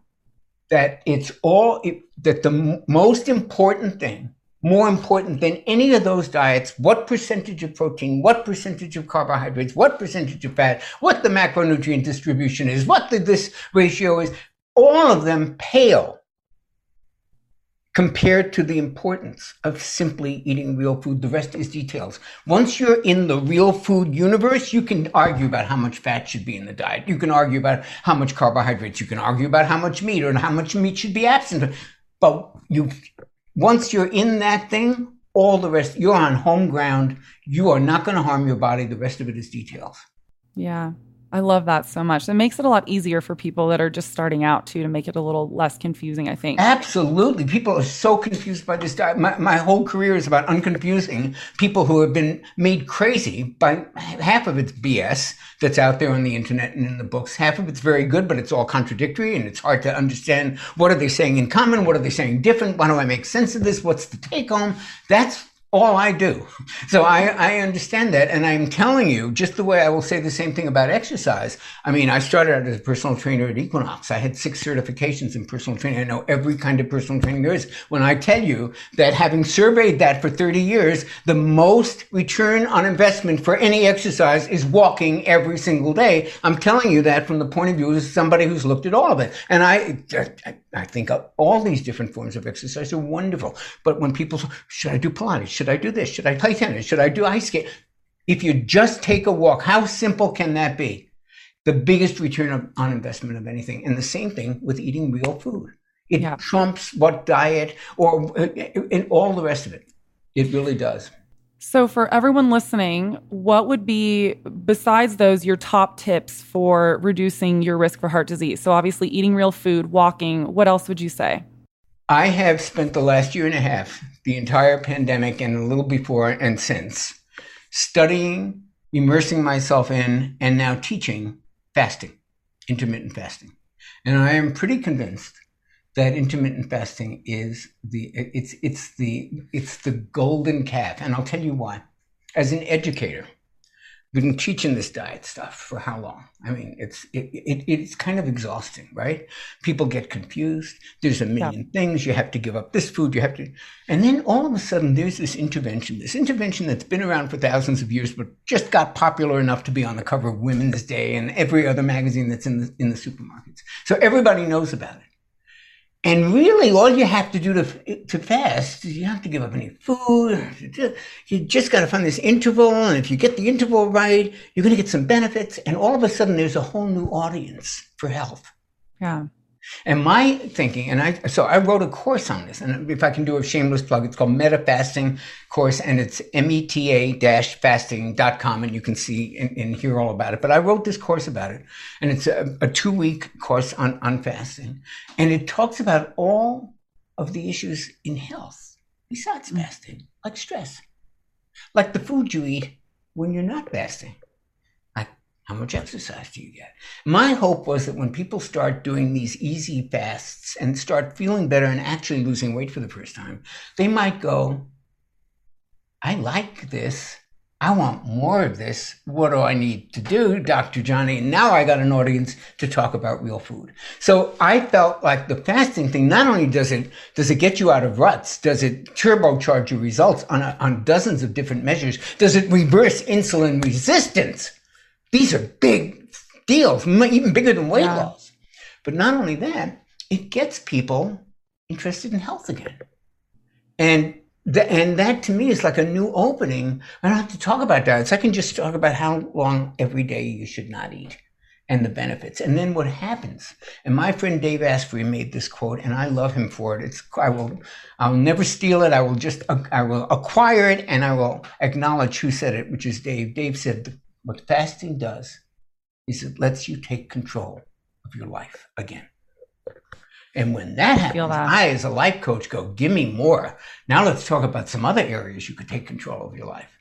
that it's all it, that the m- most important thing, more important than any of those diets, what percentage of protein, what percentage of carbohydrates, what percentage of fat, what the macronutrient distribution is, what the, this ratio is, all of them pale compared to the importance of simply eating real food. The rest is details. Once you're in the real food universe, you can argue about how much fat should be in the diet. You can argue about how much carbohydrates. You can argue about how much meat or how much meat should be absent. But you, once you're in that thing, all the rest, you're on home ground. You are not going to harm your body. The rest of it is details. Yeah. I love that so much. It makes it a lot easier for people that are just starting out too, to make it a little less confusing, I think. Absolutely. People are so confused by this. My, my whole career is about unconfusing people who have been made crazy by half of it's BS that's out there on the internet and in the books. Half of it's very good, but it's all contradictory and it's hard to understand what are they saying in common? What are they saying different? Why do I make sense of this? What's the take home? That's all I do. So I, I understand that. And I'm telling you, just the way I will say the same thing about exercise. I mean, I started out as a personal trainer at Equinox. I had six certifications in personal training. I know every kind of personal training there is. When I tell you that having surveyed that for 30 years, the most return on investment for any exercise is walking every single day. I'm telling you that from the point of view of somebody who's looked at all of it. And I, I, I think all these different forms of exercise are wonderful. But when people should I do Pilates? Should I do this? Should I play tennis? Should I do ice skate? If you just take a walk, how simple can that be? The biggest return on investment of anything. And the same thing with eating real food. It yeah. trumps what diet or uh, and all the rest of it. It really does. So, for everyone listening, what would be, besides those, your top tips for reducing your risk for heart disease? So, obviously, eating real food, walking, what else would you say? I have spent the last year and a half, the entire pandemic and a little before and since, studying, immersing myself in, and now teaching fasting, intermittent fasting. And I am pretty convinced that intermittent fasting is the it's it's the it's the golden calf and i'll tell you why as an educator We've been teaching this diet stuff for how long? I mean, it's it, it, it's kind of exhausting, right? People get confused. There's a million yeah. things. You have to give up this food. You have to, and then all of a sudden, there's this intervention. This intervention that's been around for thousands of years, but just got popular enough to be on the cover of Women's Day and every other magazine that's in the in the supermarkets. So everybody knows about it. And really, all you have to do to, to fast is you have to give up any food. You just got to find this interval. And if you get the interval right, you're going to get some benefits. And all of a sudden, there's a whole new audience for health. Yeah. And my thinking, and I, so I wrote a course on this, and if I can do a shameless plug, it's called Meta Fasting Course, and it's meta-fasting.com, and you can see and, and, hear all about it. But I wrote this course about it, and it's a, a two-week course on, on fasting, and it talks about all of the issues in health besides mm. fasting, like stress, like the food you eat when you're not fasting how much exercise do you get? My hope was that when people start doing these easy fasts and start feeling better and actually losing weight for the first time, they might go, I like this. I want more of this. What do I need to do, Dr. Jonny? Now I got an audience to talk about real food. So I felt like the fasting thing, not only does it, does it get you out of ruts, does it turbocharge your results on, a, on dozens of different measures? Does it reverse insulin resistance? These are big deals, even bigger than weight yeah. loss. But not only that, it gets people interested in health again. And the, and that to me is like a new opening. I don't have to talk about diets. I can just talk about how long every day you should not eat and the benefits. And then what happens? And my friend Dave Asprey made this quote, and I love him for it. It's I will I'll never steal it. I will just uh, I will acquire it, and I will acknowledge who said it, which is Dave. Dave said what fasting does is it lets you take control of your life again. And when that happens, that. I, as a life coach, go, give me more. Now let's talk about some other areas you could take control of your life.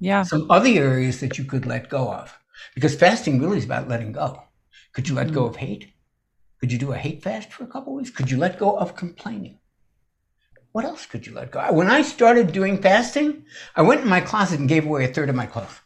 Yeah. Some other areas that you could let go of. Because fasting really is about letting go. Could you let mm go of hate? Could you do a hate fast for a couple weeks? Could you let go of complaining? What else could you let go? When I started doing fasting, I went in my closet and gave away a third of my clothes.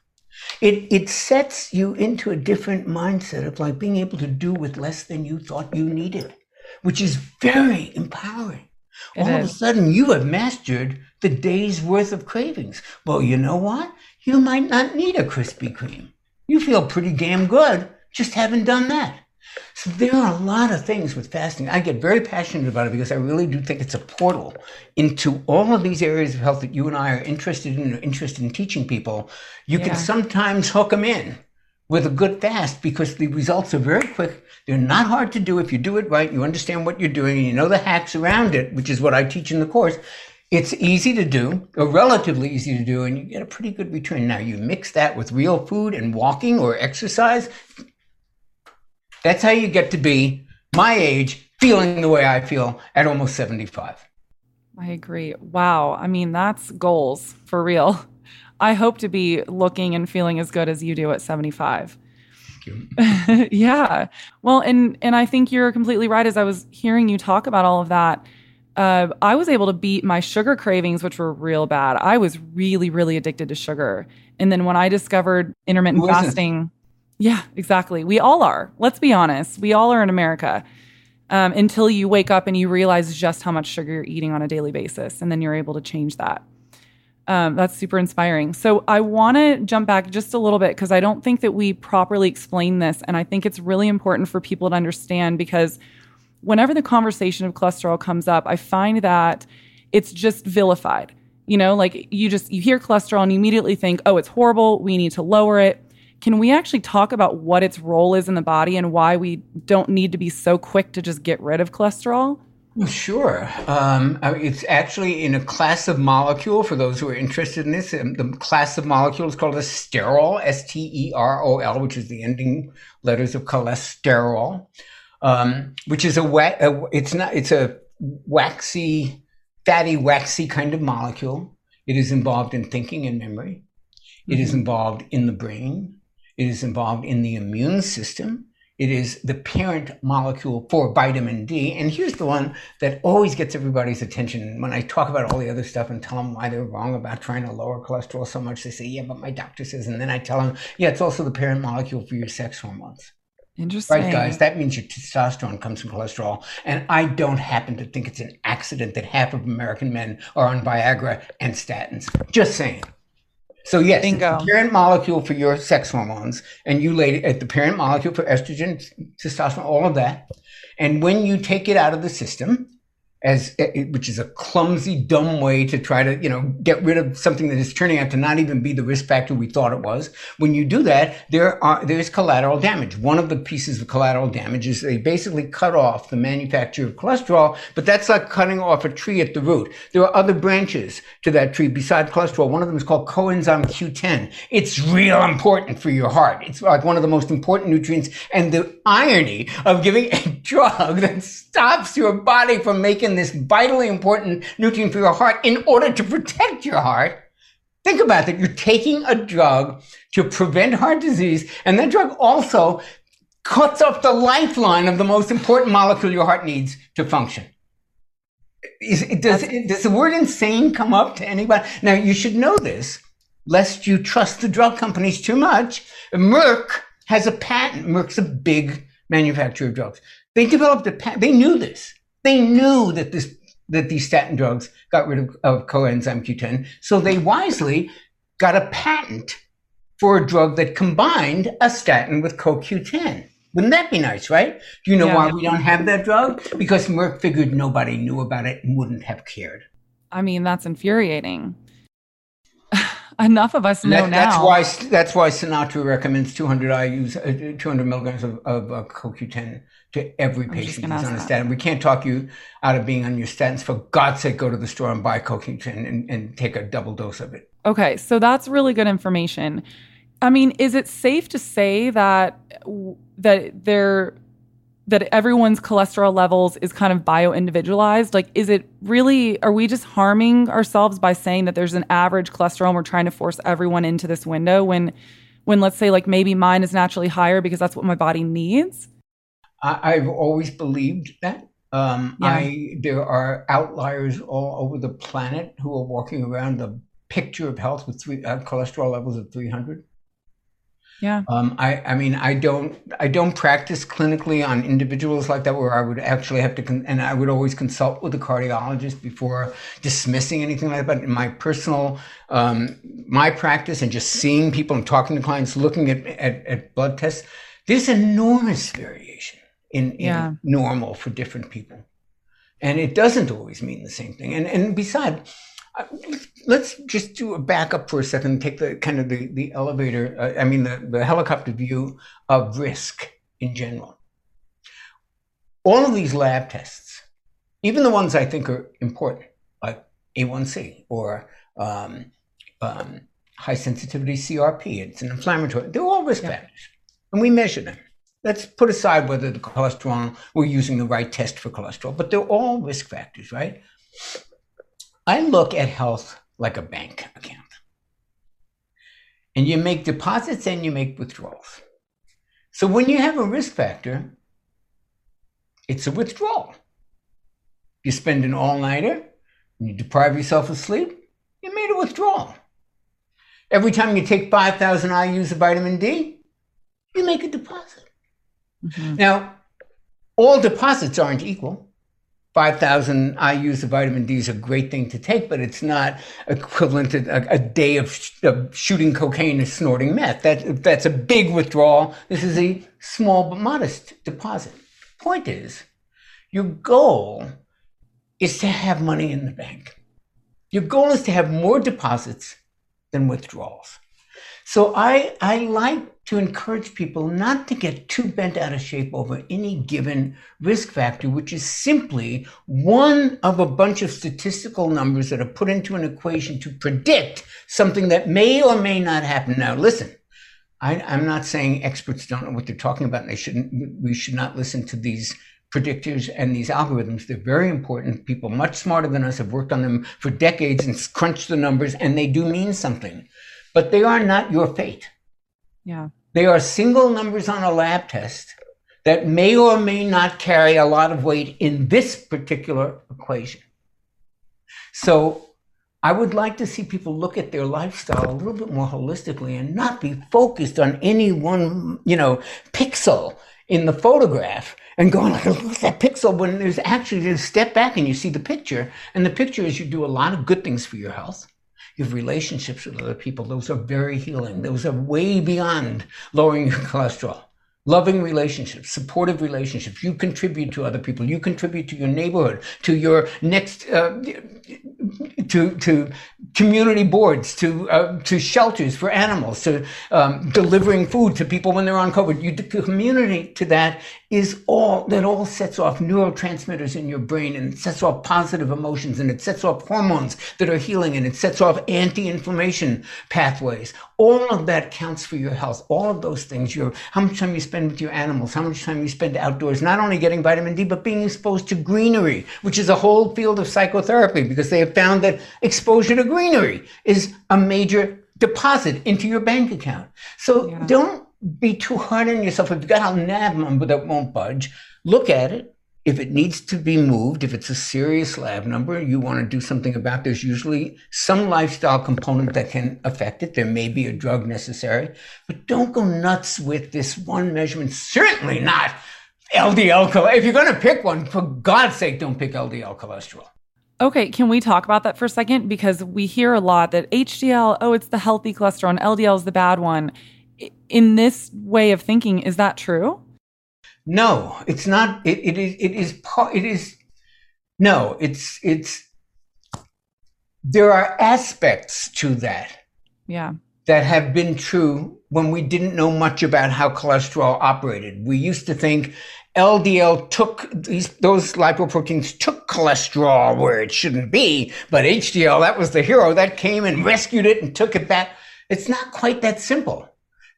It, it sets you into a different mindset of like being able to do with less than you thought you needed, which is very empowering. It All is. of a sudden, you have mastered the day's worth of cravings. Well, you know what? You might not need a Krispy Kreme. You feel pretty damn good. Just haven't done that. So there are a lot of things with fasting. I get very passionate about it because I really do think it's a portal into all of these areas of health that you and I are interested in, interested in teaching people. You yeah. can sometimes hook them in with a good fast because the results are very quick. They're not hard to do if you do it right. You understand what you're doing and you know the hacks around it, which is what I teach in the course. It's easy to do, or relatively easy to do, and you get a pretty good return. Now, you mix that with real food and walking or exercise. That's how you get to be my age, feeling the way I feel at almost 75. I agree. Wow. I mean, that's goals for real. I hope to be looking and feeling as good as you do at 75. yeah. Well, and and I think you're completely right as I was hearing you talk about all of that uh, I was able to beat my sugar cravings, which were real bad. I was really, really addicted to sugar. And then when I discovered intermittent fasting, yeah, exactly. We all are. Let's be honest. We all are in America um, until you wake up and you realize just how much sugar you're eating on a daily basis. And then you're able to change that. Um, that's super inspiring. So I want to jump back just a little bit because I don't think that we properly explain this. And I think it's really important for people to understand because whenever the conversation of cholesterol comes up, I find that it's just vilified. You know, like you just you hear cholesterol and you immediately think, "Oh, it's horrible. We need to lower it." Can we actually talk about what its role is in the body and why we don't need to be so quick to just get rid of cholesterol? Well, sure. Um, it's actually in a class of molecule for those who are interested in this. Um, the class of molecule is called a sterol, S T E R O L, which is the ending letters of cholesterol um, which is a, a, it's not it's a waxy, fatty, waxy kind of molecule. It is involved in thinking and memory. It is mm-hmm. involved in the brain. It is involved in the immune system. It is the parent molecule for vitamin D. And here's the one that always gets everybody's attention. When I talk about all the other stuff and tell them why they're wrong about trying to lower cholesterol so much, they say, yeah, but my doctor says. And then I tell them, yeah, it's also the parent molecule for your sex hormones. Interesting. Right, guys, that means your testosterone comes from cholesterol. And I don't happen to think it's an accident that half of American men are on Viagra and statins. Just saying. So yes, Bingo. the parent molecule for your sex hormones, and you lady at uh, the parent molecule for estrogen, testosterone, all of that. And when you take it out of the system, as eh, eh, which is a clumsy, dumb way to try to, you know, get rid of something that is turning out to not even be the risk factor we thought it was. When you do that, there are there's collateral damage. One of the pieces of collateral damage is they basically cut off the manufacture of cholesterol, but that's like cutting off a tree at the root. There are other branches to that tree besides cholesterol. One of them is called coenzyme Q10. It's real important for your heart. It's like one of the most important nutrients. And the irony of giving a drug that stops your body from making this vitally important nutrient for your heart in order to protect your heart. Think about that. You're taking a drug to prevent heart disease, and that drug also cuts off the lifeline of the most important molecule your heart needs to function. Is, does, does the word insane come up to anybody? Now, you should know this, lest you trust the drug companies too much. Merck has a patent. Merck's a big manufacturer of drugs. They developed a patent. They knew this. They knew that this that these statin drugs got rid of, of coenzyme Q10, so they wisely got a patent for a drug that combined a statin with CoQ10. Wouldn't that be nice, right? Do you know Yeah. why we don't have that drug? Because Merck figured nobody knew about it and wouldn't have cared. I mean, that's infuriating. Enough of us And know that- now. That's why that's why Sinatra recommends 200 IU's, uh, 200 milligrams of, of uh, CoQ10 to every patient who's on a that. statin. We can't talk you out of being on your statins. For God's sake, go to the store and buy CoQ10 and, and take a double dose of it. Okay, so that's really good information. I mean, is it safe to say that that they're that everyone's cholesterol levels is kind of bio individualized? Like, is it really? Are we just harming ourselves by saying that there's an average cholesterol and we're trying to force everyone into this window when, when let's say like maybe mine is naturally higher because that's what my body needs? I, I've always believed that. Um, Yeah. I there are outliers all over the planet who are walking around the picture of health with three uh, cholesterol levels of 300. Yeah. Um, I, I mean, I don't, I don't practice clinically on individuals like that, where I would actually have to, con- and I would always consult with a cardiologist before dismissing anything like that. But in my personal, um, my practice and just seeing people and talking to clients, looking at at, at blood tests, there's enormous variation in, in Yeah. normal for different people, and it doesn't always mean the same thing. And and besides. Uh, Let's just do a backup for a second. Take the kind of the the elevator. Uh, I mean the the helicopter view of risk in general. All of these lab tests, even the ones I think are important, like A1C or um, um, high sensitivity CRP, it's an inflammatory. They're all risk Yeah. factors, and we measure them. Let's put aside whether the cholesterol we're using the right test for cholesterol, but they're all risk factors, right? I look at health like a bank account. And you make deposits and you make withdrawals. So when you have a risk factor, it's a withdrawal. You spend an all nighter and you deprive yourself of sleep, you made a withdrawal. Every time you take 5,000 IUs of vitamin D, you make a deposit. Mhm. Now, all deposits aren't equal. 5,000 IUs of vitamin D is a great thing to take, but it's not equivalent to a, a day of, sh- of shooting cocaine and snorting meth. That, that's a big withdrawal. This is a small but modest deposit. Point is, your goal is to have money in the bank. Your goal is to have more deposits than withdrawals. So I, I like to encourage people not to get too bent out of shape over any given risk factor, which is simply one of a bunch of statistical numbers that are put into an equation to predict something that may or may not happen. Now, listen, I, I'm not saying experts don't know what they're talking about, and they shouldn't. We should not listen to these predictors and these algorithms. They're very important. People much smarter than us have worked on them for decades and crunched the numbers, and they do mean something. But they are not your fate. Yeah. They are single numbers on a lab test that may or may not carry a lot of weight in this particular equation. So I would like to see people look at their lifestyle a little bit more holistically and not be focused on any one, you know, pixel in the photograph and going like, look at that pixel when there's actually just step back and you see the picture. And the picture is you do a lot of good things for your health. You have relationships with other people. Those are very healing. Those are way beyond lowering your cholesterol. Loving relationships, supportive relationships. You contribute to other people. You contribute to your neighborhood, to your next, uh, to to community boards, to uh, to shelters for animals, to um, delivering food to people when they're on COVID. You community to that is all that all sets off neurotransmitters in your brain and sets off positive emotions and it sets off hormones that are healing and it sets off anti-inflammation pathways. All of that counts for your health. All of those things. Your how much time you spend with your animals, how much time you spend outdoors, not only getting vitamin D, but being exposed to greenery, which is a whole field of psychotherapy because they have found that exposure to greenery is a major deposit into your bank account. So Yeah. don't be too hard on yourself. If you've got a number that won't budge, look at it. If it needs to be moved, if it's a serious lab number, you want to do something about. There's usually some lifestyle component that can affect it. There may be a drug necessary, but don't go nuts with this one measurement. Certainly not LDL cholesterol. If you're going to pick one, for God's sake, don't pick LDL cholesterol. Okay, can we talk about that for a second? Because we hear a lot that HDL, oh, it's the healthy cholesterol, and LDL is the bad one. In this way of thinking, is that true? No, it's not. It, it is. It is part. It is. No, it's it's. There are aspects to that. Yeah. That have been true when we didn't know much about how cholesterol operated. We used to think LDL took these those lipoproteins took cholesterol where it shouldn't be, but HDL that was the hero that came and rescued it and took it back. It's not quite that simple.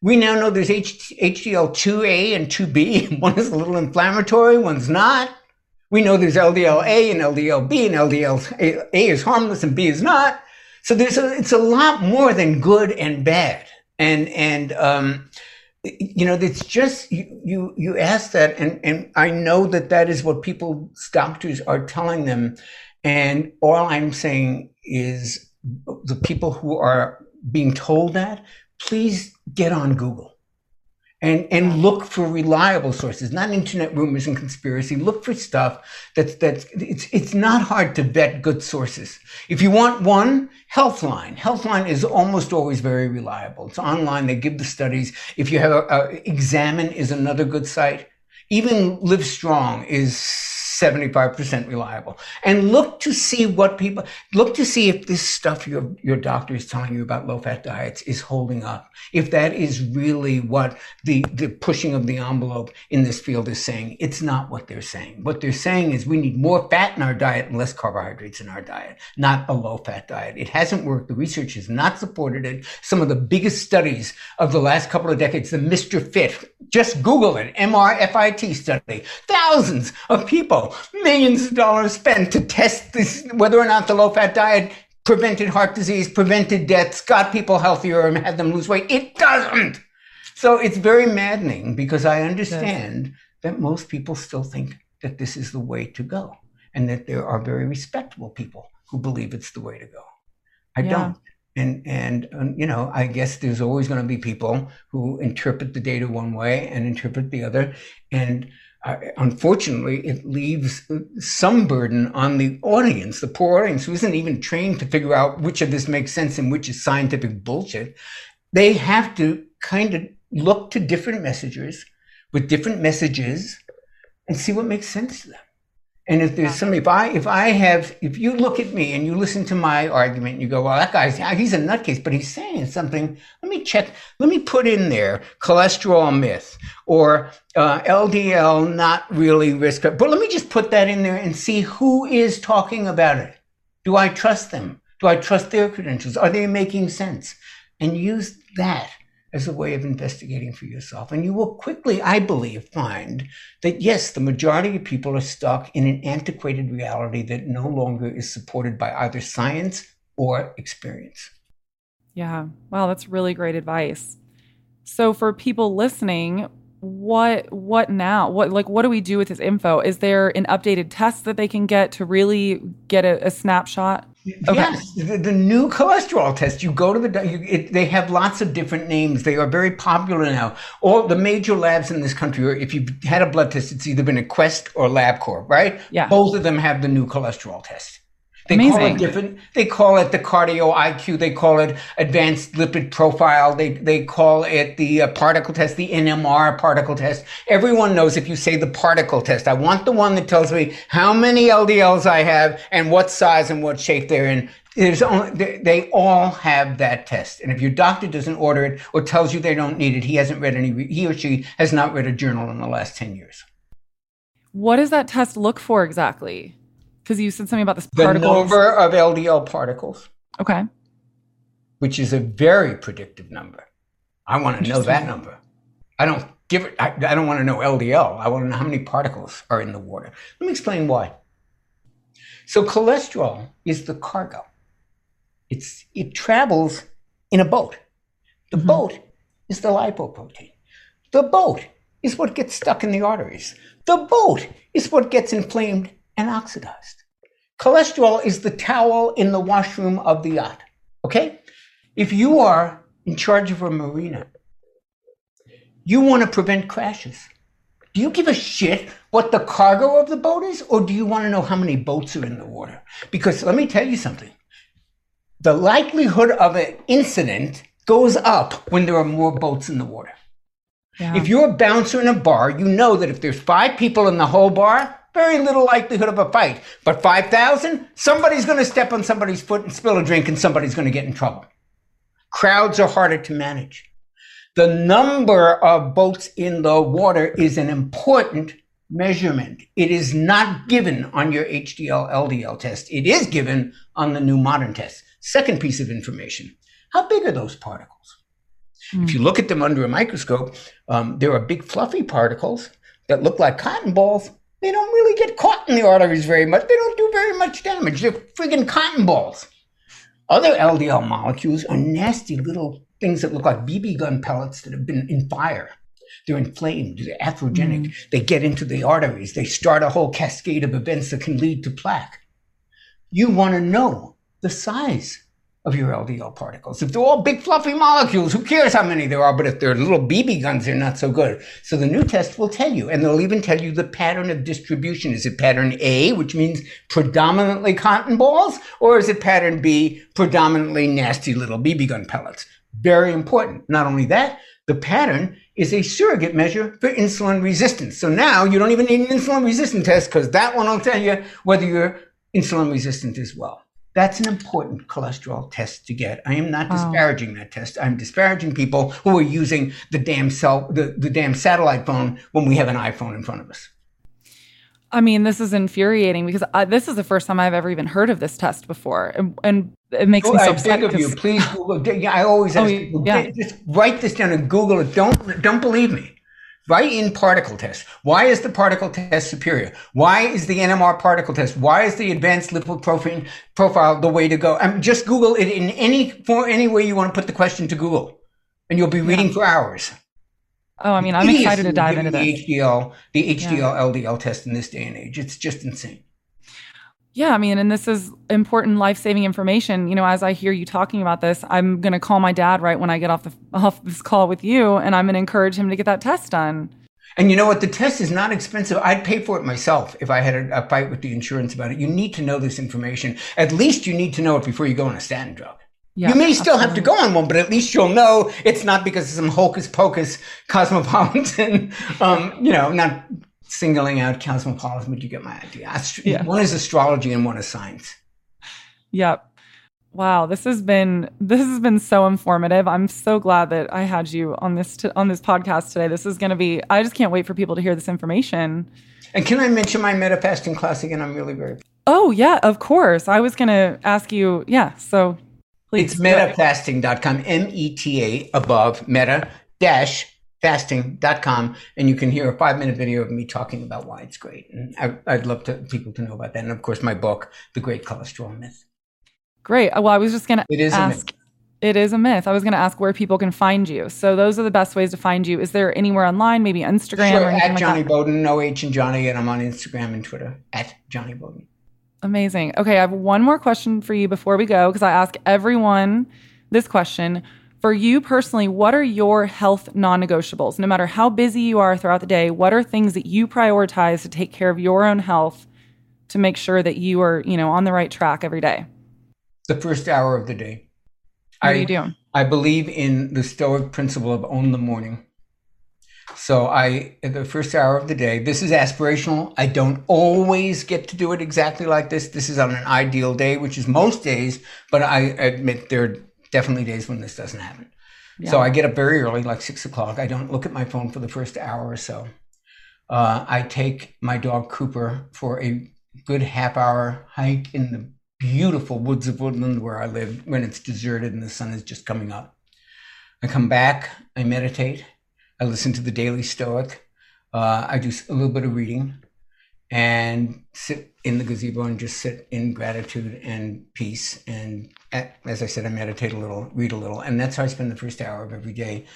We now know there's H- HDL 2A and 2B. One is a little inflammatory, one's not. We know there's LDL-A and LDL-B, and LDL-A is harmless and B is not. So there's a, it's a lot more than good and bad. And and um, you know, it's just you you you ask that, and and I know that that is what people doctors are telling them, and all I'm saying is the people who are being told that please get on Google and and look for reliable sources, not internet rumors and conspiracy. Look for stuff that's that's it's it's not hard to vet good sources. If you want one, Healthline. Healthline is almost always very reliable. It's online. They give the studies. If you have a, a Examine is another good site. Even Livestrong is 75% reliable. And look to see what people, look to see if this stuff your, your doctor is telling you about low fat diets is holding up. If that is really what the, the pushing of the envelope in this field is saying. It's not what they're saying. What they're saying is we need more fat in our diet and less carbohydrates in our diet, not a low fat diet. It hasn't worked. The research has not supported it. Some of the biggest studies of the last couple of decades, the Mr. Fit, just Google it, MRFIT study, thousands of people millions of dollars spent to test this, whether or not the low fat diet prevented heart disease, prevented deaths, got people healthier, and had them lose weight. It doesn't. So it's very maddening because I understand yes. that most people still think that this is the way to go and that there are very respectable people who believe it's the way to go. I yeah. don't. And, and um, you know, I guess there's always going to be people who interpret the data one way and interpret the other. And unfortunately, it leaves some burden on the audience, the poor audience who isn't even trained to figure out which of this makes sense and which is scientific bullshit. They have to kind of look to different messages with different messages and see what makes sense to them. And if there's somebody, if I, if I have, if you look at me and you listen to my argument and you go, well, that guy's, he's a nutcase, but he's saying something. Let me check, let me put in there cholesterol myth or uh, LDL not really risk. But let me just put that in there and see who is talking about it. Do I trust them? Do I trust their credentials? Are they making sense? And use that as a way of investigating for yourself. And you will quickly, I believe, find that yes, the majority of people are stuck in an antiquated reality that no longer is supported by either science or experience. Yeah. Wow, that's really great advice. So for people listening, what what now what like what do we do with this info is there an updated test that they can get to really get a, a snapshot Okay. Yes, the, the, new cholesterol test. You go to the, you, it, they have lots of different names. They are very popular now. All the major labs in this country, or if you've had a blood test, it's either been a Quest or LabCorp, right? Yeah. Both of them have the new cholesterol test. They Amazing. call it different. They call it the cardio IQ. They call it advanced lipid profile. They they call it the uh, particle test, the NMR particle test. Everyone knows if you say the particle test. I want the one that tells me how many LDLs I have and what size and what shape they're in. There's only, they, they all have that test. And if your doctor doesn't order it or tells you they don't need it, he hasn't read any. He or she has not read a journal in the last ten years. What does that test look for exactly? Because you said something about this particle. The number of LDL particles. Okay. Which is a very predictive number. I want to know that number. I don't give it, I, I don't want to know LDL. I want to know how many particles are in the water. Let me explain why. So cholesterol is the cargo. It's, it travels in a boat. The mm-hmm. boat is the lipoprotein. The boat is what gets stuck in the arteries. The boat is what gets inflamed and oxidized. Cholesterol is the towel in the washroom of the yacht. Okay? If you are in charge of a marina, you want to prevent crashes. Do you give a shit what the cargo of the boat is, or do you want to know how many boats are in the water? Because let me tell you something the likelihood of an incident goes up when there are more boats in the water. Yeah. If you're a bouncer in a bar, you know that if there's five people in the whole bar, very little likelihood of a fight. But 5,000, somebody's going to step on somebody's foot and spill a drink and somebody's going to get in trouble. Crowds are harder to manage. The number of boats in the water is an important measurement. It is not given on your HDL LDL test. It is given on the new modern test. Second piece of information. How big are those particles? Mm. If you look at them under a microscope, um, there are big fluffy particles that look like cotton balls. They don't really get caught in the arteries very much. They don't do very much damage. They're friggin' cotton balls. Other LDL molecules are nasty little things that look like BB gun pellets that have been in fire. They're inflamed, they're atherogenic, mm. they get into the arteries, they start a whole cascade of events that can lead to plaque. You want to know the size of your LDL particles. If they're all big fluffy molecules, who cares how many there are? But if they're little BB guns, they're not so good. So the new test will tell you, and they'll even tell you the pattern of distribution. Is it pattern A, which means predominantly cotton balls, or is it pattern B, predominantly nasty little BB gun pellets? Very important. Not only that, the pattern is a surrogate measure for insulin resistance. So now you don't even need an insulin resistant test because that one will tell you whether you're insulin resistant as well. That's an important cholesterol test to get. I am not disparaging that test. I'm disparaging people who are using the damn cell, the, the damn satellite phone when we have an iPhone in front of us. I mean, this is infuriating because I, this is the first time I've ever even heard of this test before, and, and it makes oh, me so I upset. Beg of you, please Google. I always oh, ask oh, people, yeah. just write this down and Google it. Don't don't believe me. Write in particle test. Why is the particle test superior? Why is the NMR particle test? Why is the advanced lipid profile, profile the way to go? I mean, just Google it in any for any way you want to put the question to Google, and you'll be reading yeah. for hours. Oh, I mean, I'm excited to dive into the HDL, the HDL yeah. LDL test in this day and age. It's just insane. Yeah, I mean, and this is important life-saving information. You know, as I hear you talking about this, I'm going to call my dad right when I get off the off this call with you, and I'm going to encourage him to get that test done. And you know what? The test is not expensive. I'd pay for it myself if I had a, a fight with the insurance about it. You need to know this information. At least you need to know it before you go on a statin drug. Yeah, you may still have to go on one, but at least you'll know it's not because of some hocus pocus cosmopolitan, um, you know, not singling out cosmopolitan, but you get my idea. Yeah. One is astrology and one is science. Yep. Wow, this has been this has been so informative. I'm so glad that I had you on this t- on this podcast today. This is going to be. I just can't wait for people to hear this information. And can I mention my meta fasting class again? I'm really very. Oh yeah, of course. I was going to ask you. Yeah, so please. It's metafasting.com. M E T A above meta dash fasting.com and you can hear a five minute video of me talking about why it's great. And I, would love to people to know about that. And of course, my book, The Great Cholesterol Myth. Great. Well, I was just going to ask. It is a myth. I was going to ask where people can find you. So those are the best ways to find you. Is there anywhere online, maybe Instagram sure, at Jonny Bowden, no H and Jonny, and I'm on Instagram and Twitter at Jonny Bowden. Amazing. Okay, I have one more question for you before we go because I ask everyone this question for you personally, what are your health non negotiables? No matter how busy you are throughout the day, what are things that you prioritize to take care of your own health to make sure that you are, you know, on the right track every day? The first hour of the day. What I, are you doing? I believe in the Stoic principle of own the morning. So I, the first hour of the day, this is aspirational. I don't always get to do it exactly like this. This is on an ideal day, which is most days, but I admit there definitely days when this doesn't happen. Yeah. So I get up very early, like six o'clock. I don't look at my phone for the first hour or so. Uh, I take my dog Cooper for a good half hour hike in the beautiful woods of Woodland where I live when it's deserted and the sun is just coming up. I come back, I meditate, I listen to the Daily Stoic, uh, I do a little bit of reading, and sit in the gazebo and just sit in gratitude and peace. And as I said, I meditate a little, read a little, and that's how I spend the first hour of every day,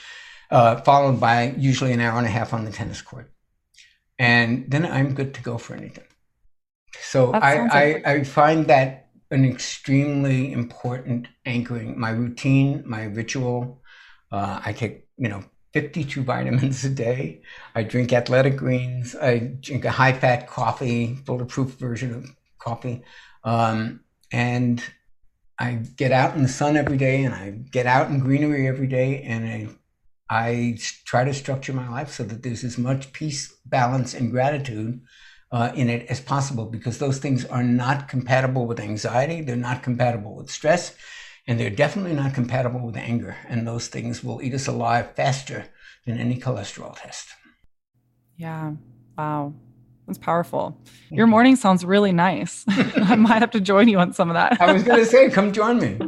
uh, followed by usually an hour and a half on the tennis court. And then I'm good to go for anything. So I, I, I find that an extremely important anchoring. My routine, my ritual. Uh, I take, you know, 52 vitamins a day. I drink athletic greens. I drink a high fat coffee, bulletproof version of coffee. Um, and I get out in the sun every day and I get out in greenery every day and I, I try to structure my life so that there's as much peace, balance, and gratitude uh, in it as possible because those things are not compatible with anxiety. They're not compatible with stress. And they're definitely not compatible with anger. And those things will eat us alive faster than any cholesterol test. Yeah. Wow. That's powerful. Your morning sounds really nice. I might have to join you on some of that. I was going to say, come join me.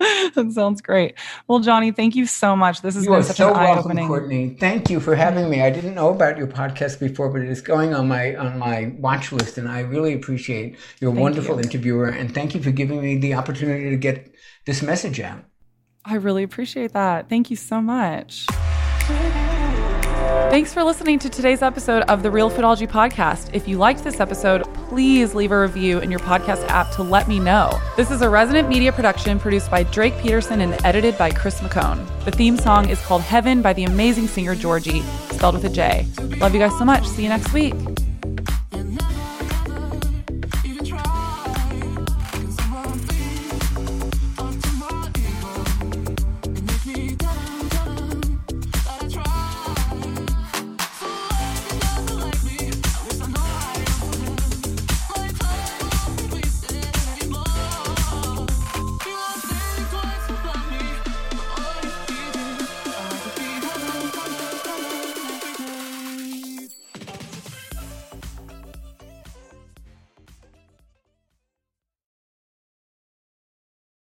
that sounds great. Well, Jonny, thank you so much. This has you been such so an welcome, eye-opening. Courtney. Thank you for having me. I didn't know about your podcast before, but it is going on my on my watch list, and I really appreciate you're Thank wonderful you. interviewer, and thank you for giving me the opportunity to get this message out. I really appreciate that. Thank you so much. Thanks for listening to today's episode of the Real Foodology Podcast. If you liked this episode, please leave a review in your podcast app to let me know. This is a resident media production produced by Drake Peterson and edited by Chris McCone. The theme song is called Heaven by the amazing singer Georgie, spelled with a J. Love you guys so much. See you next week.